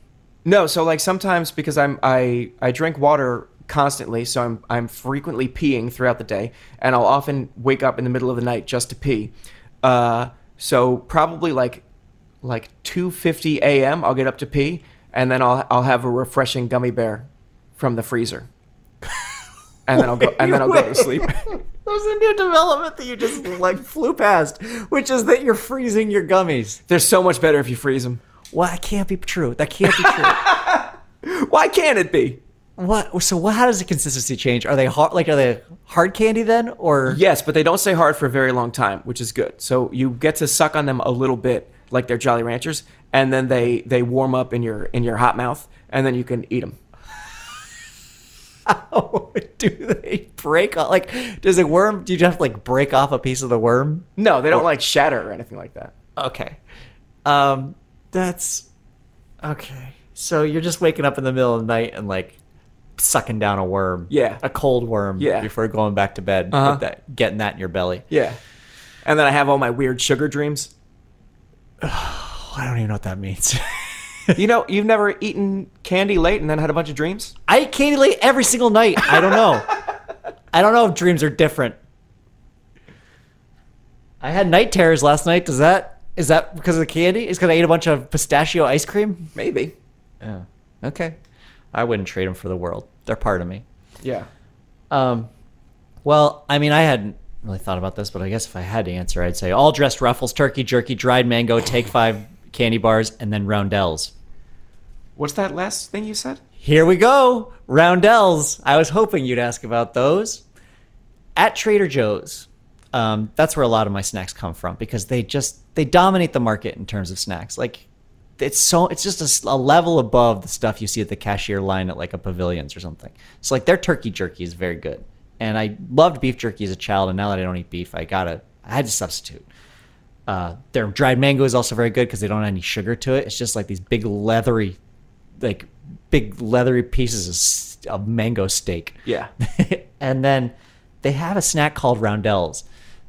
S1: No, so like sometimes because I'm I I drink water constantly, so I'm I'm frequently peeing throughout the day, and I'll often wake up in the middle of the night just to pee. Uh, so probably like like 2:50 a.m. I'll get up to pee, and then I'll I'll have a refreshing gummy bear from the freezer, [laughs] and then I'll go and then I'll go to sleep. [laughs]
S2: There's a new development that you just like flew past, which is that you're freezing your gummies.
S1: They're so much better if you freeze them.
S2: Well, that can't be true. That can't be true. [laughs]
S1: Why can't it be?
S2: what? So, what? How does the consistency change? Are they hard? Like, are they hard candy then, or
S1: Yes, but they don't stay hard for a very long time, which is good. So you get to suck on them a little bit, like they're Jolly Ranchers, and then they they warm up in your in your hot mouth, and then you can eat them. [laughs]
S2: do they break off? Like, does a worm? Do you have to like break off a piece of the worm?
S1: No, they don't like shatter or anything like that.
S2: Okay. Um, that's okay. So you're just waking up in the middle of the night and like sucking down a worm.
S1: Yeah.
S2: A cold worm.
S1: Yeah.
S2: Before going back to bed.
S1: Uh-huh.
S2: With that, getting that in your belly.
S1: Yeah, and then I have all my weird sugar dreams. [sighs]
S2: I don't even know what that means. [laughs]
S1: you know, you've never eaten candy late and then had a bunch of dreams.
S2: I eat candy late every single night. I don't know. [laughs] I don't know if dreams are different. I had night terrors last night. Does that is that because of the candy? Is because I ate a bunch of pistachio ice cream?
S1: Maybe.
S2: Yeah. Okay. I wouldn't trade them for the world. They're part of me.
S1: Yeah.
S2: Um, well, I mean, I hadn't really thought about this, but I guess if I had to answer, I'd say all dressed ruffles, turkey jerky, dried mango, take five candy bars, and then roundels.
S1: What's that last thing you said?
S2: Here we go. Roundels. I was hoping you'd ask about those. At Trader Joe's, um, that's where a lot of my snacks come from because they just they dominate the market in terms of snacks. Like it's so it's just a level above the stuff you see at the cashier line at like a pavilions or something. So like their turkey jerky is very good, and I loved beef jerky as a child, and now that I don't eat beef, I gotta I had to substitute. Uh, their dried mango is also very good because they don't have any sugar to it. It's just like these big leathery, like big leathery pieces of, of mango steak.
S1: Yeah. [laughs]
S2: and then they have a snack called Roundels,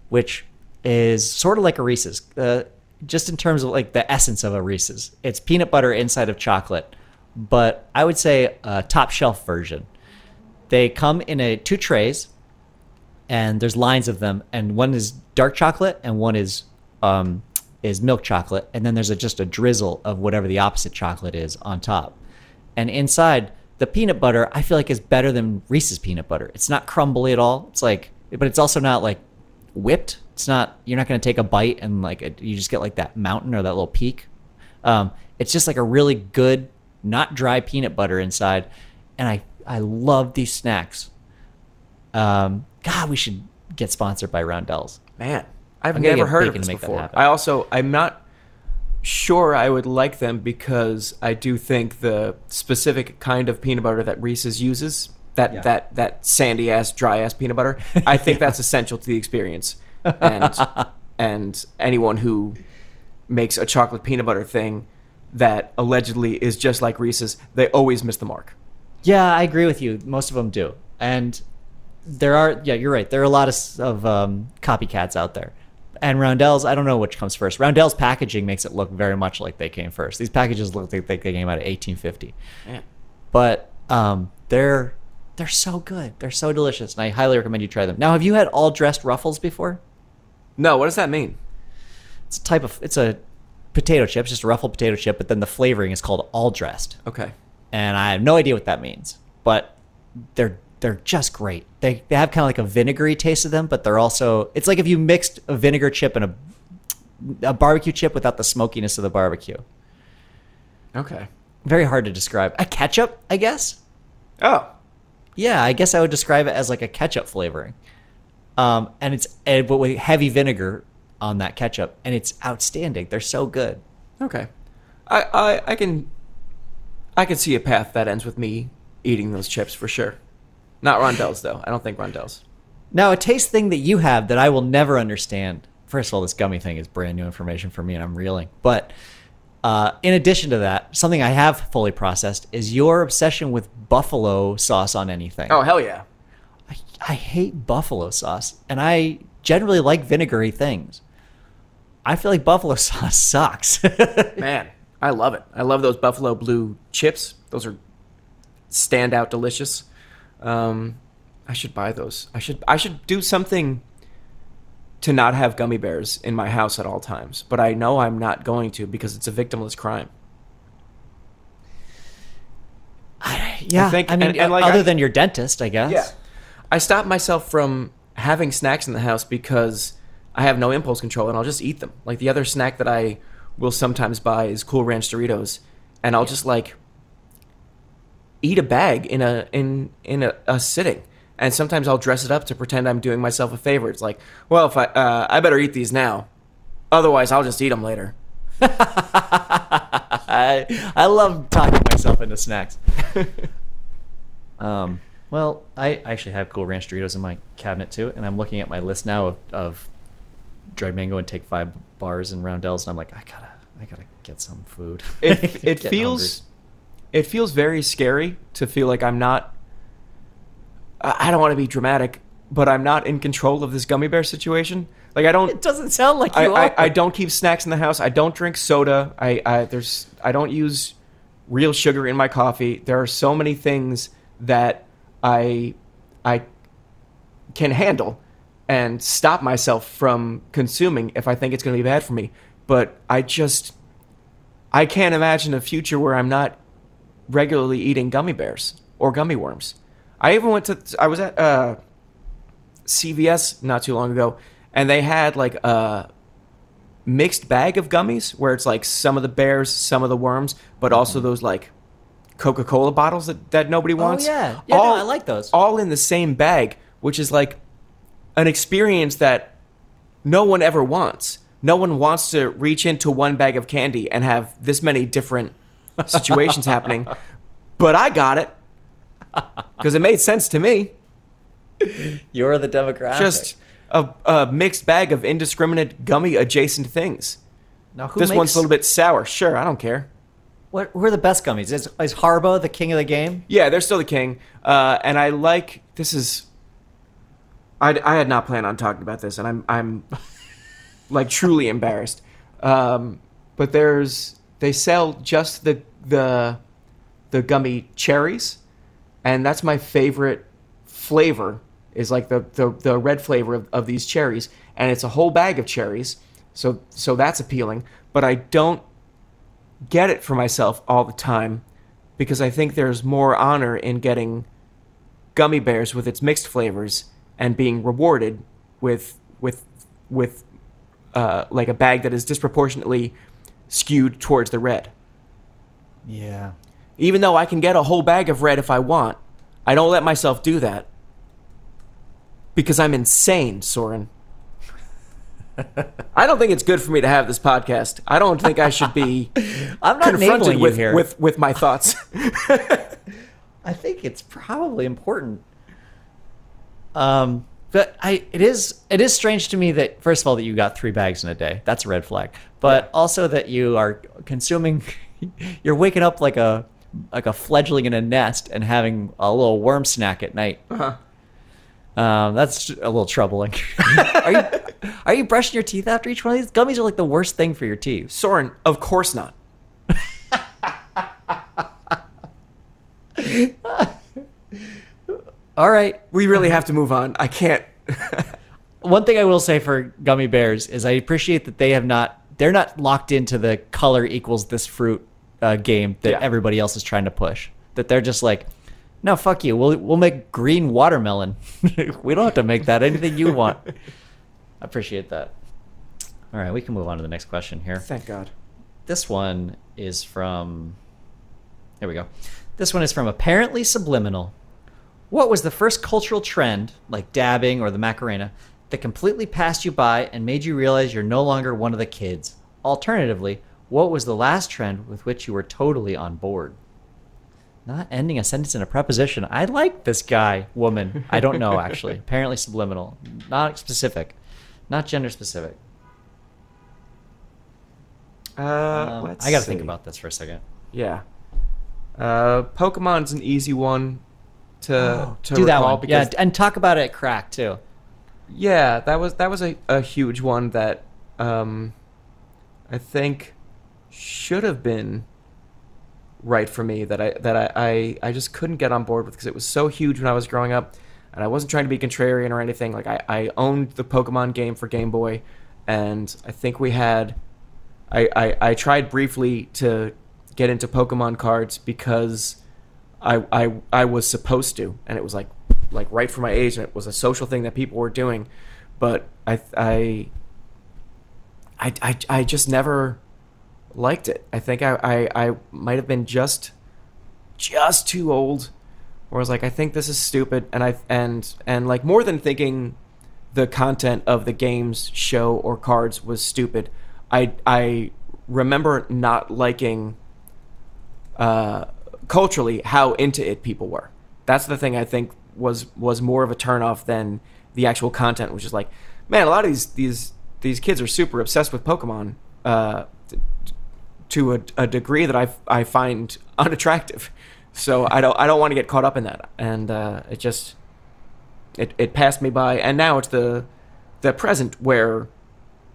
S2: which is sort of like a Reese's, uh, just in terms of like the essence of a Reese's. It's peanut butter inside of chocolate, but I would say a top shelf version. They come in a two trays, and there's lines of them, and one is dark chocolate and one is um, is milk chocolate, and then there's a, just a drizzle of whatever the opposite chocolate is on top. And inside, the peanut butter I feel like is better than Reese's peanut butter. It's not crumbly at all. It's like, but it's also not like whipped. It's not. You're not going to take a bite and like it, you just get like that mountain or that little peak. Um, it's just like a really good, not dry peanut butter inside, and I I love these snacks. Um, God, we should get sponsored by Roundels.
S1: Man, I've never heard of this
S2: to make that
S1: before. I also I'm not sure I would like them because I do think the specific kind of peanut butter that Reese's uses that
S2: Yeah.
S1: that that sandy ass dry ass peanut butter I think that's [laughs] essential to the experience and and anyone who makes a chocolate peanut butter thing that allegedly is just like Reese's they always miss the mark.
S2: Yeah, I agree with you. Most of them do, and there are. Yeah, you're right. There are a lot of, of um, copycats out there. And Roundels, I don't know which comes first. Roundels packaging makes it look very much like they came first. These packages look like they came out of 1850.
S1: Man.
S2: But um, they're they're so good. They're so delicious, and I highly recommend you try them. Now, have you had all dressed ruffles before?
S1: No, what does that mean?
S2: It's a type of it's a potato chip, just a ruffled potato chip, but then the flavoring is called all dressed.
S1: Okay.
S2: and I have no idea what that means. But they're they're just great. They they have kind of like a vinegary taste to them, but they're also it's like if you mixed a vinegar chip and a a barbecue chip without the smokiness of the barbecue.
S1: Okay.
S2: Very hard to describe. A ketchup, I guess.
S1: Oh.
S2: Yeah, I guess I would describe it as like a ketchup flavoring. Um, and it's and, but with heavy vinegar on that ketchup, and it's outstanding. They're so good.
S1: Okay. I, I I can I can see a path that ends with me eating those chips for sure. Not rondelles though. I don't think rondelles.
S2: Now, a taste thing that you have that I will never understand. First of all, this gummy thing is brand new information for me, and I'm reeling. But uh, in addition to that, something I have fully processed is your obsession with buffalo sauce on anything.
S1: Oh hell yeah.
S2: I, I hate buffalo sauce, and I generally like vinegary things. I feel like buffalo [laughs] sauce sucks. [laughs]
S1: Man, I love it. I love those buffalo blue chips. Those are standout delicious. Um, I should buy those. I should I should do something to not have gummy bears in my house at all times. But I know I'm not going to because it's a victimless crime.
S2: yeah, I,
S1: think-
S2: mean,
S1: and- and, like,
S2: other
S1: I-
S2: than your dentist, I guess.
S1: Yeah, I stop myself from having snacks in the house because I have no impulse control and I'll just eat them. Like the other snack that I will sometimes buy is Cool Ranch Doritos, and I'll just like eat a bag in a in in a, a sitting. And sometimes I'll dress it up to pretend I'm doing myself a favor. It's like, well, if I uh, I better eat these now, otherwise I'll just eat them later. [laughs]
S2: I I love talking myself into snacks. [laughs] um, well, I actually have Cool Ranch Doritos in my cabinet too, and I'm looking at my list now of, of dried mango and take five bars and roundels, and I'm like, I gotta, I gotta get some food.
S1: It [laughs] it feels it feels very scary to feel like I'm not. I I don't want to be dramatic, but I'm not in control of this gummy bear situation. Like I don't.
S2: It doesn't sound like
S1: I,
S2: you
S1: I,
S2: are.
S1: I don't keep snacks in the house. I don't drink soda. I, I there's I don't use real sugar in my coffee. There are so many things that I I can handle and stop myself from consuming if I think it's going to be bad for me. But I just I can't imagine a future where I'm not regularly eating gummy bears or gummy worms. I even went to I was at uh CVS not too long ago, and they had like a mixed bag of gummies where it's like some of the bears, some of the worms, but also those like Coca Cola bottles that, that nobody wants.
S2: Mm-hmm. yeah. Yeah, no, I like those.
S1: All in the same bag, which is like an experience that no one ever wants. no one wants to reach into one bag of candy and have this many different situations happening. But I got it because it made sense to me.
S2: You're the demographic.
S1: Just a, a mixed bag of indiscriminate gummy adjacent things.
S2: now, who
S1: this
S2: makes,
S1: one's a little bit sour. Sure, I don't care.
S2: What, who are the best gummies? Is, is Haribo the king of the game?
S1: Yeah, they're still the king. Uh, and I like this is. I, I had not planned on talking about this, and I'm I'm like truly embarrassed. Um, but there's they sell just the the the gummy cherries, and that's my favorite flavor. Is like the the, the red flavor of, of these cherries, and it's a whole bag of cherries. So so that's appealing. But I don't get it for myself all the time because I think there's more honor in getting gummy bears with its mixed flavors and being rewarded with with with uh, like a bag that is disproportionately skewed towards the red.
S2: Yeah.
S1: Even though I can get a whole bag of red if I want, I don't let myself do that because I'm insane, Soren. [laughs] I don't think it's good for me to have this podcast. I don't think I should be [laughs]
S2: I'm not
S1: confronted with,
S2: here.
S1: with with my thoughts. [laughs]
S2: I think it's probably important. Um, but I it is it is strange to me that first of all that you got three bags in a day. That's a red flag. But also that you are consuming [laughs] you're waking up like a like a fledgling in a nest and having a little worm snack at night.
S1: Uh-huh.
S2: Um, that's a little troubling. [laughs] are you are you brushing your teeth after each one of these? Gummies are like the worst thing for your teeth.
S1: Soren, of course not. [laughs]
S2: All right.
S1: We really have to move on. I can't. [laughs]
S2: one thing I will say for gummy bears is I appreciate that they have not they're not locked into the color equals this fruit uh, game that
S1: Yeah.
S2: everybody else is trying to push. That they're just like, no, fuck you. We'll we'll make green watermelon. [laughs] we don't have to make that. Anything you want. I appreciate that. All right, we can move on to the next question here.
S1: Thank God.
S2: This one is from. There we go. This one is from apparently subliminal. What was the first cultural trend, like dabbing or the Macarena, that completely passed you by and made you realize you're no longer one of the kids? Alternatively, what was the last trend with which you were totally on board? Not ending a sentence in a preposition. I like this guy, woman. I don't know, actually. [laughs] Apparently subliminal. Not specific. Not gender specific.
S1: Uh,
S2: Um, I got to think about this for a second.
S1: Yeah. Uh, Pokemon's an easy one to to
S2: Do that
S1: recall
S2: one. Yeah, and talk about it at Cracked too.
S1: yeah, that was that was a, a huge one that um, I think should have been right for me that I that I, I, I just couldn't get on board with because it was so huge when I was growing up and I wasn't trying to be contrarian or anything. Like I, I owned the Pokemon game for Game Boy and I think we had I, I, I tried briefly to get into Pokemon cards because I, I I was supposed to, and it was like like right for my age, and it was a social thing that people were doing, but I I I, I, I just never liked it. I think I, I, I might have been just just too old, where I was like, I think this is stupid, and I and and like more than thinking the content of the game's show or cards was stupid. I I remember not liking uh, culturally how into it people were. That's the thing I think was was more of a turnoff than the actual content, which is like, man, a lot of these these these kids are super obsessed with Pokemon uh, to a, a degree that I I find [laughs] unattractive. So I don't I don't want to get caught up in that, and uh, it just it, it passed me by, and now it's the the present where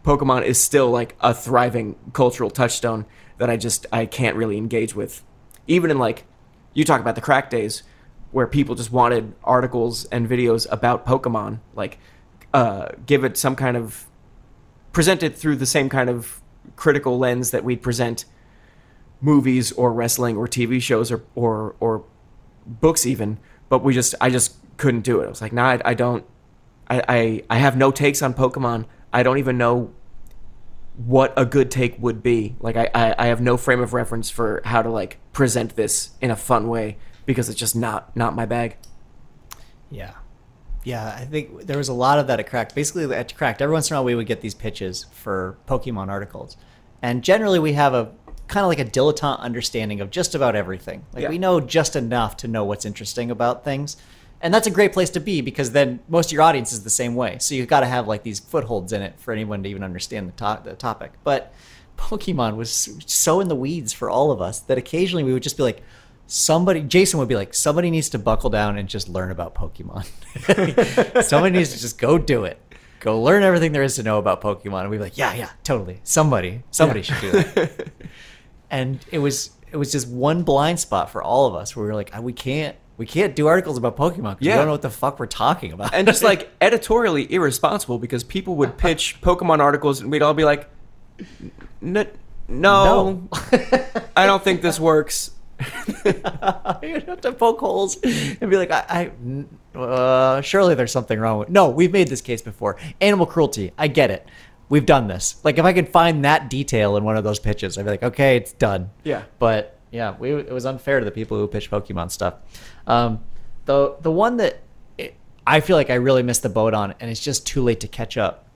S1: Pokemon is still like a thriving cultural touchstone that I just I can't really engage with. Even in like you talk about the Cracked days where people just wanted articles and videos about Pokemon, like uh, give it some kind of present it through the same kind of critical lens that we'd present movies or wrestling or TV shows or or or books even. But we just I just couldn't do it. I was like, nah, I, I don't. I, I I have no takes on Pokemon. I don't even know what a good take would be. Like I, I, I have no frame of reference for how to like present this in a fun way because it's just not not my bag.
S2: Yeah. Yeah, I think there was a lot of that at Cracked. Basically, at Cracked, every once in a while we would get these pitches for Pokemon articles, and generally we have a kind of like a dilettante understanding of just about everything. Like
S1: Yeah.
S2: we know just enough to know what's interesting about things, and that's a great place to be because then most of your audience is the same way. So you've got to have like these footholds in it for anyone to even understand the, to- the topic. But Pokemon was so in the weeds for all of us that occasionally we would just be like. Somebody, Jason would be like, somebody needs to buckle down and just learn about Pokemon. [laughs] somebody needs to just go do it. Go learn everything there is to know about Pokemon. And we'd be like, yeah, yeah, totally. Somebody, somebody should do that. [laughs] and it was it was just one blind spot for all of us where we were like, "Ah, we can't we can't do articles about Pokemon because
S1: Yeah.
S2: we don't know what the fuck we're talking about.
S1: and just like [laughs] editorially irresponsible because people would pitch Pokemon articles and we'd all be like, "N- "No, I don't think this works." [laughs]
S2: You'd have to poke holes and be like, I, I uh, surely there's something wrong with. No, we've made this case before. Animal cruelty. I get it. We've done this. Like if I could find that detail in one of those pitches, I'd be like, okay, it's done.
S1: Yeah.
S2: But yeah, we, it was unfair to the people who pitch Pokemon stuff. Um, the the one that it, I feel like I really missed the boat on, and it's just too late to catch up,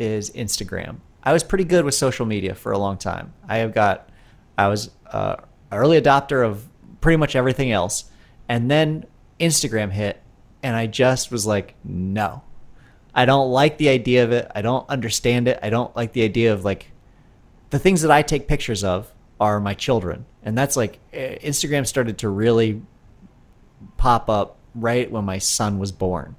S2: is Instagram. I was pretty good with social media for a long time. I have got, I was uh, early adopter of pretty much everything else, and then Instagram hit, and I just was like, no, I don't like the idea of it. I don't understand it. I don't like the idea of like the things that I take pictures of are my children, and that's like eh, Instagram started to really pop up right when my son was born,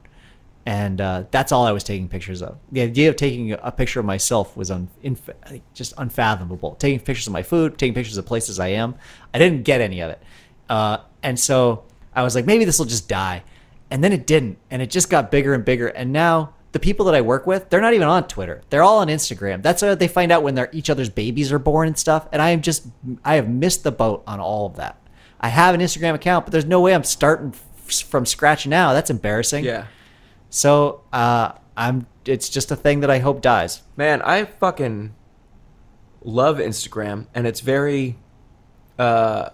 S2: and uh, that's all I was taking pictures of. The idea of taking a picture of myself was un- inf- just unfathomable. Taking pictures of my food, taking pictures of places I am, I didn't get any of it, uh, and so I was like, maybe this will just die, and then it didn't, and it just got bigger and bigger, and now. The people that I work with, they're not even on Twitter. They're all on Instagram. That's how they find out when their each other's babies are born and stuff. And I am just, I have missed the boat on all of that. I have an Instagram account, but there's no way I'm starting f- from scratch now. That's embarrassing.
S1: Yeah,
S2: So uh, I'm. It's just a thing that I hope dies.
S1: man, I fucking love Instagram, and it's very uh,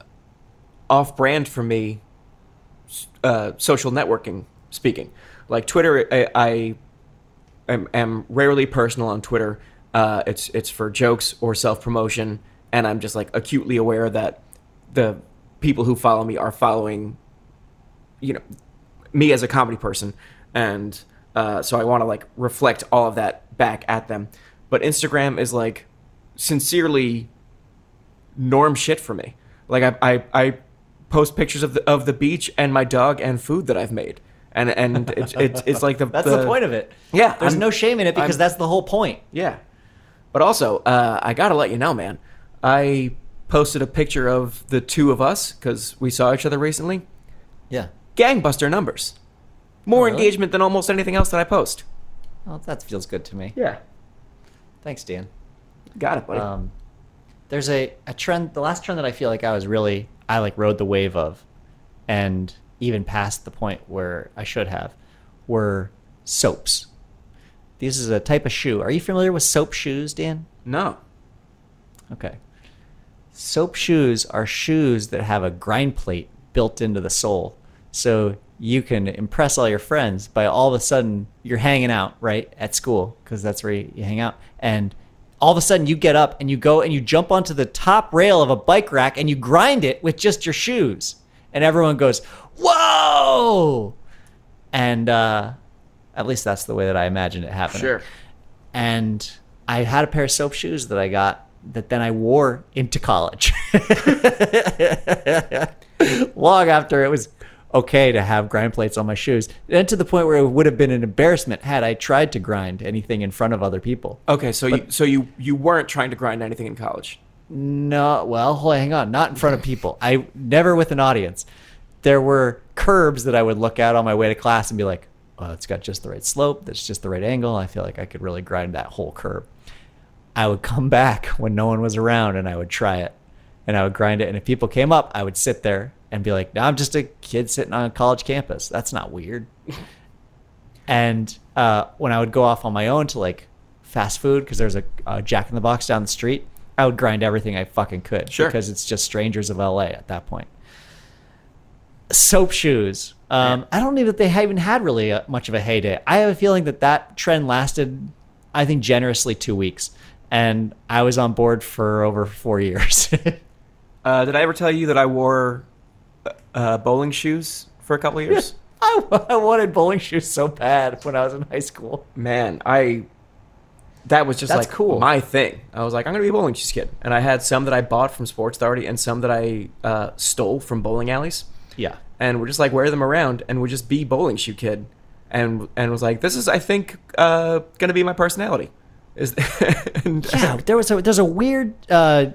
S1: off-brand for me. Uh, social networking speaking, like Twitter, I, I am, am rarely personal on Twitter. Uh, it's it's for jokes or self promotion, and I'm just like acutely aware that the people who follow me are following, you know, me as a comedy person, and uh, so I want to like reflect all of that back at them. But Instagram is like sincerely norm shit for me. Like I I, I post pictures of the of the beach and my dog and food that I've made, and and it's it's, it's like the [laughs]
S2: That's the, point of it.
S1: Yeah,
S2: There's
S1: I'm-
S2: no shame in it because
S1: I'm-
S2: that's the whole point.
S1: Yeah. But also, uh, I gotta let you know, man. I posted a picture of the two of us because we saw each other recently.
S2: Yeah.
S1: Gangbuster numbers. More
S2: really?
S1: engagement than almost anything else that I post.
S2: Well, that feels good to me.
S1: Yeah.
S2: Thanks, Dan.
S1: Got it, buddy.
S2: Um, there's a, a trend. The last trend that I feel like I was really I like rode the wave of, and even past the point where I should have, were soaps. This is a type of shoe. Are you familiar with soap shoes, Dan?
S1: no.
S2: Okay. Soap shoes are shoes that have a grind plate built into the sole. So you can impress all your friends by all of a sudden you're hanging out, right, at school, because that's where you, you hang out. And all of a sudden you get up and you go and you jump onto the top rail of a bike rack and you grind it with just your shoes. And everyone goes, Whoa! And uh, at least that's the way that I imagine it happening
S1: Sure.
S2: and I had a pair of soap shoes that I got that then I wore into college. [laughs] Long after it was okay to have grind plates on my shoes, and to the point where it would have been an embarrassment had I tried to grind anything in front of other people.
S1: Okay, so you so you you weren't trying to grind anything in college.
S2: No, well, hold hang on, not in front of people. I never with an audience. There were curbs that I would look at on my way to class and be like, "Oh, it's got just the right slope. That's just the right angle. I feel like I could really grind that whole curb." I would come [laughs] back when no one was around and I would try it, and I would grind it. And if people came up, I would sit there and be like, "No, I'm just a kid sitting on a college campus. That's not weird." [laughs] and uh, when I would go off on my own to like fast food because there's a, a Jack in the Box down the street, I would grind everything I fucking could
S1: Sure.
S2: because it's just strangers of LA at that point. Soap shoes. Um, I don't know that they even had really a, much of a heyday. I have a feeling that that trend lasted, I think, generously two weeks, and I was on board for over four [laughs] years.
S1: Uh, did I ever tell you that I wore uh, bowling shoes for a couple of years? [laughs]
S2: I, I wanted bowling shoes so bad when I was in high school.
S1: Man, I that was just
S2: That's
S1: like
S2: cool.
S1: my thing. I was like, I'm gonna be a bowling shoes kid, and I had some that I bought from Sports Authority and some that I uh, stole from bowling alleys,
S2: Yeah.
S1: and would just like wear them around and would just be bowling shoe kid, and and was like, this is I think uh, gonna be my personality. Is [laughs] and,
S2: Yeah, there was a there's a weird uh,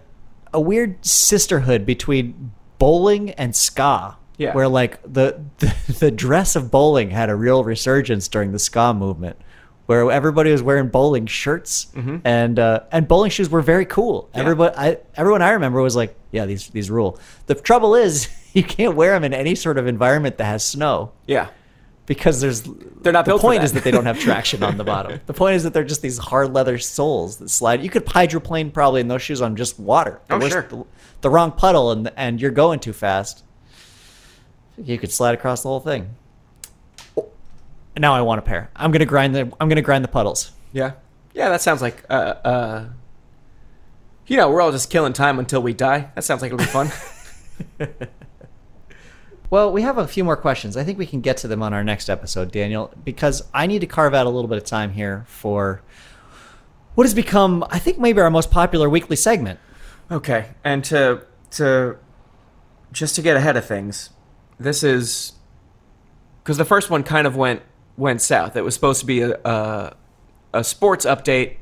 S2: a weird sisterhood between bowling and ska.
S1: Yeah.
S2: Where like the, the the dress of bowling had a real resurgence during the ska movement, where everybody was wearing bowling shirts and uh, and bowling shoes were very cool. Everybody, I, everyone I remember was like, yeah, these these rule. The trouble is, [laughs] you can't wear them in any sort of environment that has snow
S1: yeah,
S2: because there's
S1: They're not
S2: the
S1: built
S2: point
S1: that.
S2: is that they don't have traction on the bottom [laughs] the point is that they're just these hard leather soles that slide you could hydroplane probably in those shoes on just water the,
S1: Oh,
S2: worst-
S1: sure.
S2: the, the wrong puddle and and you're going too fast you could slide across the whole thing Oh, now i want a pair i'm gonna grind the i'm gonna grind the puddles
S1: yeah, yeah. That sounds like uh, uh, you know, we're all just killing time until we die. That sounds like it'll be fun. [laughs]
S2: well we have a few more questions i think we can get to them on our next episode daniel because i need to carve out a little bit of time here for what has become i think maybe our most popular weekly segment
S1: Okay, and to to just to get ahead of things, this is because the first one kind of went went south. It was supposed to be a a, a sports update.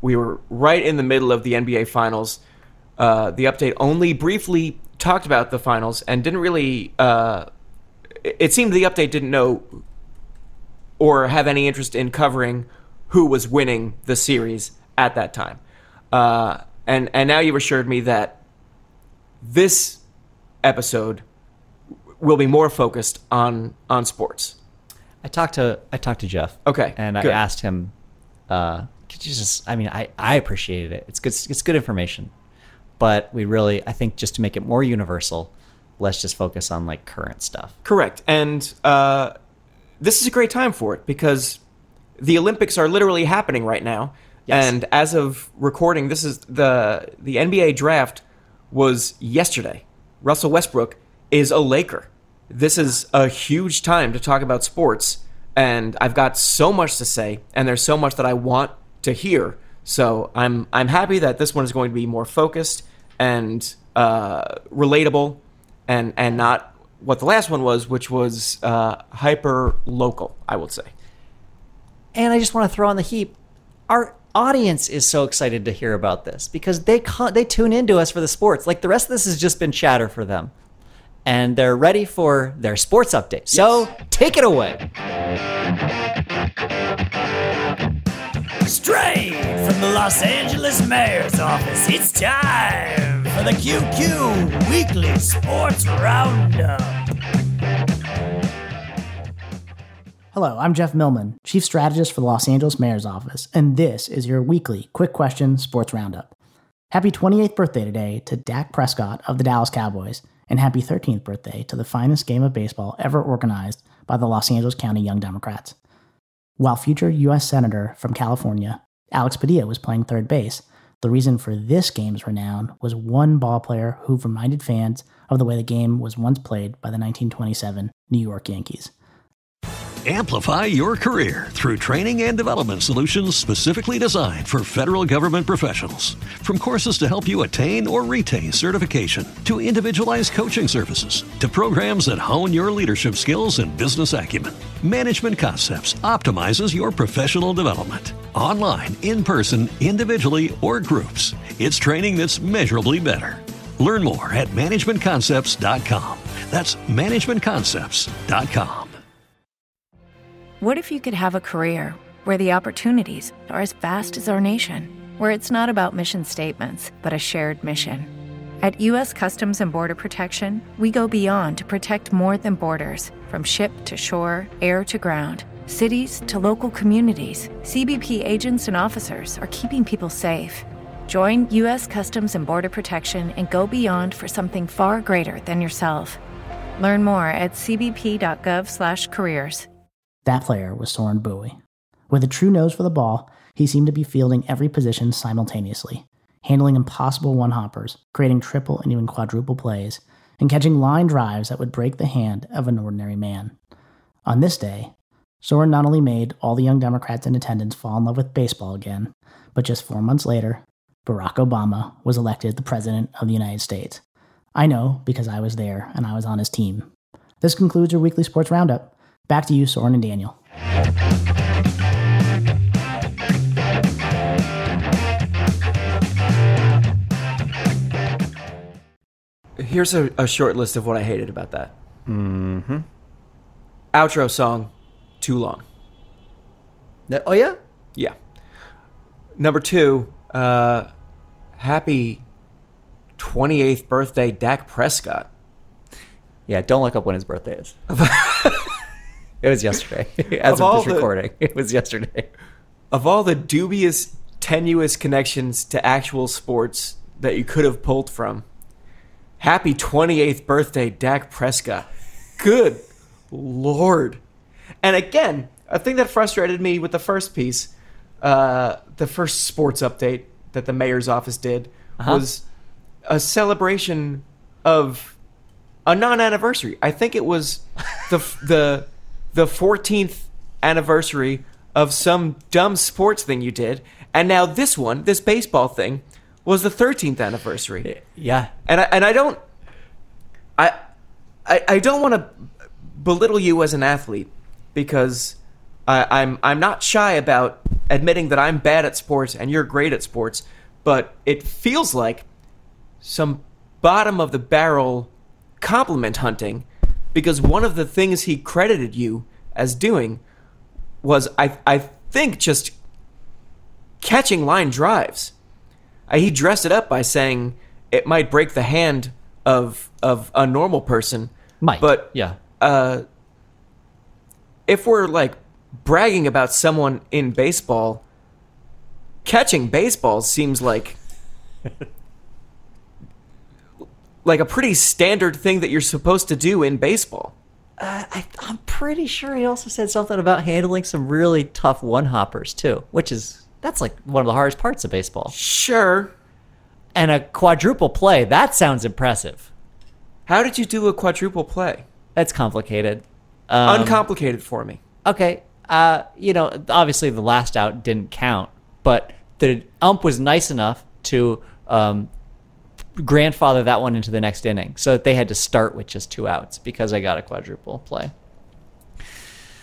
S1: We were right in the middle of the NBA finals. Uh, the update only briefly talked about the finals and didn't really. Uh, it seemed the update didn't know or have any interest in covering who was winning the series at that time. Uh, and and now you've assured me that this episode will be more focused on on sports.
S2: I talked to I talked to Jeff.
S1: Okay,
S2: and
S1: good.
S2: I asked him, uh, "Could you just?" I mean, I I appreciated it. It's good. It's good information, but we really, I think, just to make it more universal, let's just focus on like current stuff.
S1: Correct. And uh, this is a great time for it because the Olympics are literally happening right now.
S2: Yes.
S1: And as of recording, this is the the NBA draft was yesterday. Russell Westbrook is a Laker. This is a huge time to talk about sports, and I've got so much to say, and there's so much that I want to hear. So I'm I'm happy that this one is going to be more focused and uh, relatable, and and not what the last one was, which was uh, hyper local. I would say.
S2: And I just want to throw on the heap, our audience is so excited to hear about this because they con- they tune into us for the sports. Like the rest of this has just been chatter for them, and they're ready for their sports update. So take it away.
S3: Straight from the Los Angeles Mayor's office, it's time for the QQ Weekly Sports Roundup.
S4: Hello, I'm Jeff Millman, Chief Strategist for the Los Angeles Mayor's Office, and this is your weekly Quick Question Sports Roundup. Happy 28th birthday today to Dak Prescott of the Dallas Cowboys, and happy 13th birthday to the finest game of baseball ever organized by the Los Angeles County Young Democrats. While future U.S. Senator from California, Alex Padilla, was playing third base, the reason for this game's renown was one ball player who reminded fans of the way the game was once played by the 1927 New York Yankees.
S5: Amplify your career through training and development solutions specifically designed for federal government professionals. From courses to help you attain or retain certification, to individualized coaching services, to programs that hone your leadership skills and business acumen, Management Concepts optimizes your professional development. Online, in person, individually, or groups, it's training that's measurably better. Learn more at managementconcepts.com. That's managementconcepts.com.
S6: What if you could have a career where the opportunities are as vast as our nation, where it's not about mission statements, but a shared mission? At U.S. Customs and Border Protection, we go beyond to protect more than borders from ship to shore, air to ground, cities to local communities. CBP agents and officers are keeping people safe. Join U.S. Customs and Border Protection and go beyond for something far greater than yourself. Learn more at cbp.gov/careers.
S4: That player was Soren Bowie. With a true nose for the ball, he seemed to be fielding every position simultaneously, handling impossible one hoppers, creating triple and even quadruple plays, and catching line drives that would break the hand of an ordinary man. On this day, Soren not only made all the young Democrats in attendance fall in love with baseball again, but just four months later, Barack Obama was elected the President of the United States. I know because I was there and I was on his team. This concludes your weekly sports roundup. Back to you, Soren and Daniel.
S1: Here's a, a short list of what I hated about that. Mm-hmm. Outro song, too long.
S2: Oh yeah.
S1: Yeah. Number two, uh, happy 28th birthday, Dak Prescott.
S2: Yeah. Don't look up when his birthday is. [laughs] it was yesterday. [laughs] As
S1: Of
S2: of, this
S1: the-
S2: recording, [laughs] it was yesterday.
S1: Of all the dubious, tenuous connections to actual sports that you could have pulled from, happy 28th birthday, Dak Prescott. Good lord. And again, a thing that frustrated me with the first piece, uh, the first sports update that the mayor's office did, was a celebration of a non-anniversary. I think it was the the the 14th anniversary of some dumb sports thing you did, and now this one, this baseball thing, was the 13th anniversary.
S2: Eh, yeah.
S1: And I, and I don't I I, I don't want to belittle you as an athlete because I, I'm I'm not shy about admitting that I'm bad at sports and you're great at sports, but it feels like some bottom of the barrel compliment hunting because one of the things he credited you as doing was I I think just catching line drives. Uh, he dressed it up by saying it might break the hand of of a normal person.
S2: Might.
S1: but
S2: yeah.
S1: uh, if we're like bragging about someone in baseball, catching baseballs seems like [laughs] like a pretty standard thing that you're supposed to do in baseball.
S2: I, I'm pretty sure he also said something about handling some really tough one hoppers too, which is that's like one of the hardest parts of baseball.
S1: Sure.
S2: And a quadruple play that sounds impressive.
S1: How did you do a quadruple play?
S2: That's complicated. Um,
S1: Uncomplicated for me.
S2: okay, uh, you know, obviously the last out didn't count, but the ump was nice enough to um, grandfather that one into the next inning, so that they had to start with just two outs because I got a quadruple play.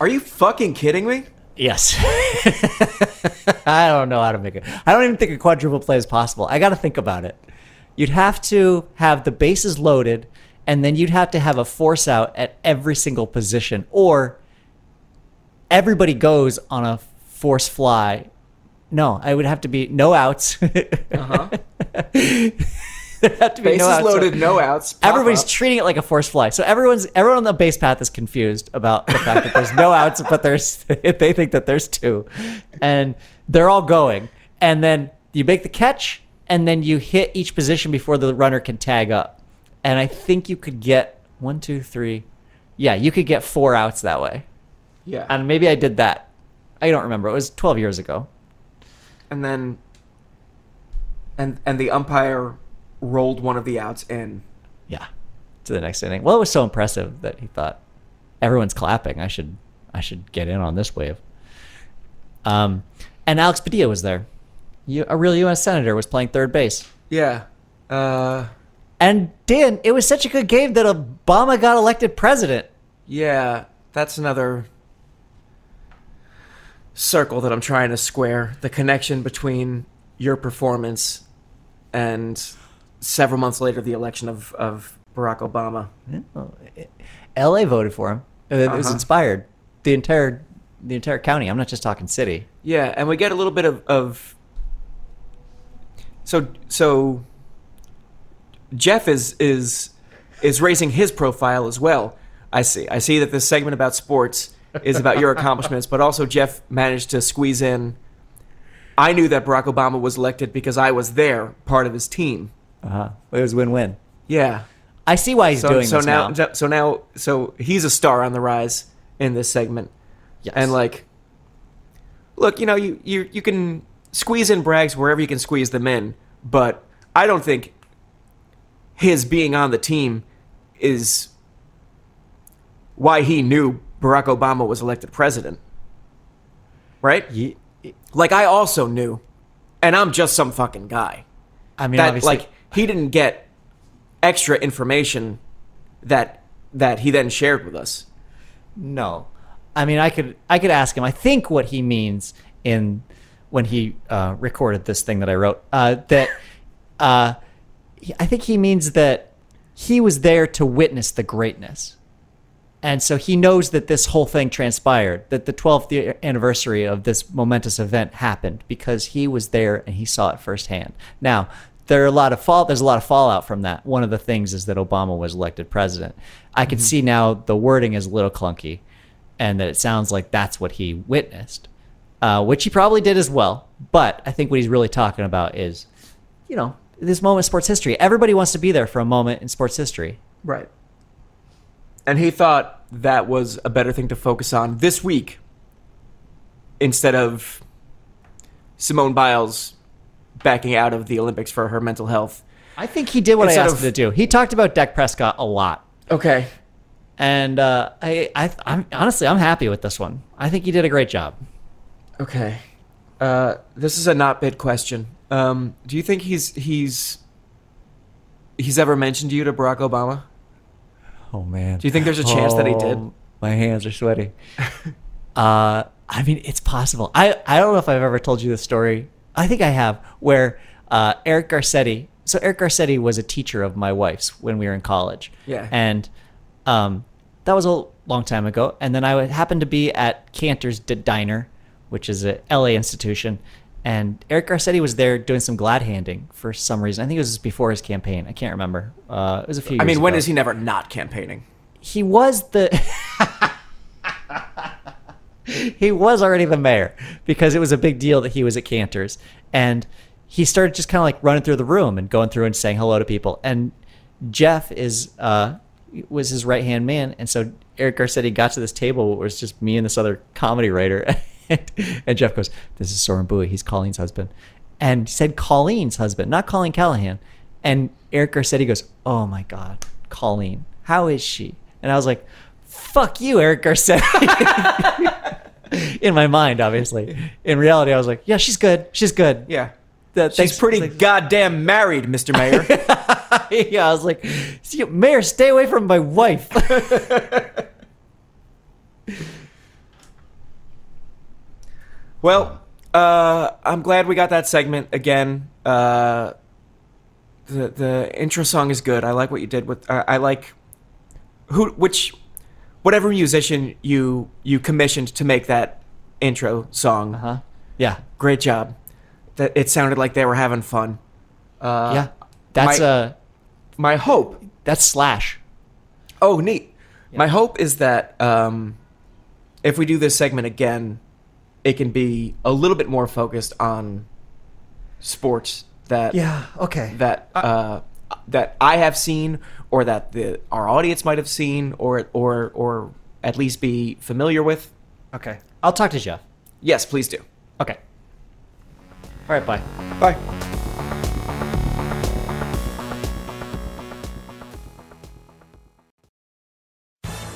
S1: Are you fucking kidding me?
S2: Yes. [laughs] I don't know how to make it. I don't even think a quadruple play is possible. I got to think about it. You'd have to have the bases loaded, and then you'd have to have a force out at every single position, or everybody goes on a force fly. No, I would have to be no outs. [laughs]
S1: Uh-huh.
S2: There'd have to be
S1: Bases
S2: no outs.
S1: loaded, no outs.
S2: Everybody's
S1: up.
S2: treating it like a force fly. So everyone's everyone on the base path is confused about the fact that there's no [laughs] outs, but there's [laughs] they think that there's two, and they're all going. And then you make the catch, and then you hit each position before the runner can tag up. And I think you could get one, two, three. Yeah, you could get four outs that way.
S1: yeah.
S2: And maybe I did that. I don't remember. It was 12 years ago.
S1: and then and and the umpire rolled one of the outs in.
S2: Yeah, to the next inning. Well, it was so impressive that he thought everyone's clapping. I should I should get in on this wave. Um, and Alex Padilla was there. You, a real U.S. senator was playing third base.
S1: Yeah. Uh
S2: And Dan, it was such a good game that Obama got elected president.
S1: yeah, that's another circle that I'm trying to square. The connection between your performance and several months later the election of, of Barack Obama.
S2: L.A. voted for him. It was
S1: Uh-huh.
S2: inspired. The entire the entire county. I'm not just talking city.
S1: Yeah, and we get a little bit of, of so so Jeff is is is raising his profile as well. I see. I see that this segment about sports is about your [laughs] accomplishments, but also Jeff managed to squeeze in. I knew that Barack Obama was elected because I was there, part of his team.
S2: Uh-huh. It was win-win.
S1: Yeah,
S2: I see why he's
S1: so,
S2: doing
S1: so
S2: this
S1: now,
S2: now.
S1: so now, so he's a star on the rise in this segment,
S2: Yes.
S1: and like, look, you know, you you you can squeeze in brags wherever you can squeeze them in, but I don't think his being on the team is why he knew Barack Obama was elected president, right?
S2: Ye-
S1: Like I also knew, and I'm just some fucking guy
S2: I mean,
S1: that
S2: obviously,
S1: like he didn't get extra information that that he then shared with us.
S2: No, I mean I could I could ask him. I think what he means in when he uh, recorded this thing that I wrote uh, that uh, I think he means that he was there to witness the greatness, and so he knows that this whole thing transpired. That the 12th anniversary of this momentous event happened because he was there and he saw it firsthand. Now. There are a lot of fall. There's a lot of fallout from that. One of the things is that Obama was elected president. I can see now the wording is a little clunky, and that it sounds like that's what he witnessed, uh, which he probably did as well. But I think what he's really talking about is, you know, this moment in sports history. Everybody wants to be there for a moment in sports history.
S1: Right. And he thought that was a better thing to focus on this week instead of Simone Biles backing out of the Olympics for her mental health.
S2: I think he did what
S1: Instead
S2: I asked
S1: of-
S2: him to do. He talked about Dak Prescott a lot,
S1: Okay.
S2: and uh, I, I, I'm honestly, I'm happy with this one. I think he did a great job.
S1: Okay. Uh, this is a not bid question. Um, do you think he's he's he's ever mentioned you to Barack Obama?
S2: Oh man.
S1: Do you think there's a chance that he did?
S2: Oh, My hands are sweaty. [laughs] uh, I mean, it's possible. I, I don't know if I've ever told you this story. I think I have, where uh, Eric Garcetti. So Eric Garcetti was a teacher of my wife's when we were in college.
S1: Yeah.
S2: And um, that was a long time ago. And then I happened to be at Cantor's D- Diner, which is a LA institution. And Eric Garcetti was there doing some glad handing for some reason. I think it was before his campaign. I can't remember. Uh, it was a few.
S1: I mean, when
S2: ago
S1: is he never not campaigning?
S2: he was the [laughs] [laughs] he was already the mayor because it was a big deal that he was at Cantor's. And he started just kind of like running through the room and going through and saying hello to people. And Jeff is uh was his right hand man. And so Eric Garcetti got to this table where it was just me and this other comedy writer. And, [laughs] and Jeff goes this is Soren Bowie. He's Colleen's husband. And he said Colleen's husband not Colleen Callahan. And Eric Garcetti goes oh my god Colleen how is she? And I was like, fuck you, Eric Garcetti. [laughs] [laughs] In my mind, obviously. In reality, I was like, yeah, she's good. She's good.
S1: Yeah.
S2: That-
S1: She's pretty
S2: like-
S1: goddamn married, Mr. [laughs] Mayor.
S2: yeah, I was like, "See, Mayor, stay away from my wife. [laughs]
S1: well, uh, I'm glad we got that segment again. Uh, the the intro song is good. I like what you did with. Uh, I like who which whatever musician you you commissioned to make that intro song.
S2: huh? Yeah.
S1: Great job. That it sounded like they were having fun. Uh,
S2: Yeah. That's
S1: my-
S2: uh
S1: My hope
S2: that's Slash.
S1: Oh, neat. My hope is that um, if we do this segment again, it can be a little bit more focused on sports that yeah,
S2: okay.
S1: that uh, that I have seen or that the our audience might have seen or or or at least be familiar with.
S2: Okay. I'll talk to Jeff.
S1: Yes, please do.
S2: Okay. All right, bye.
S1: Bye.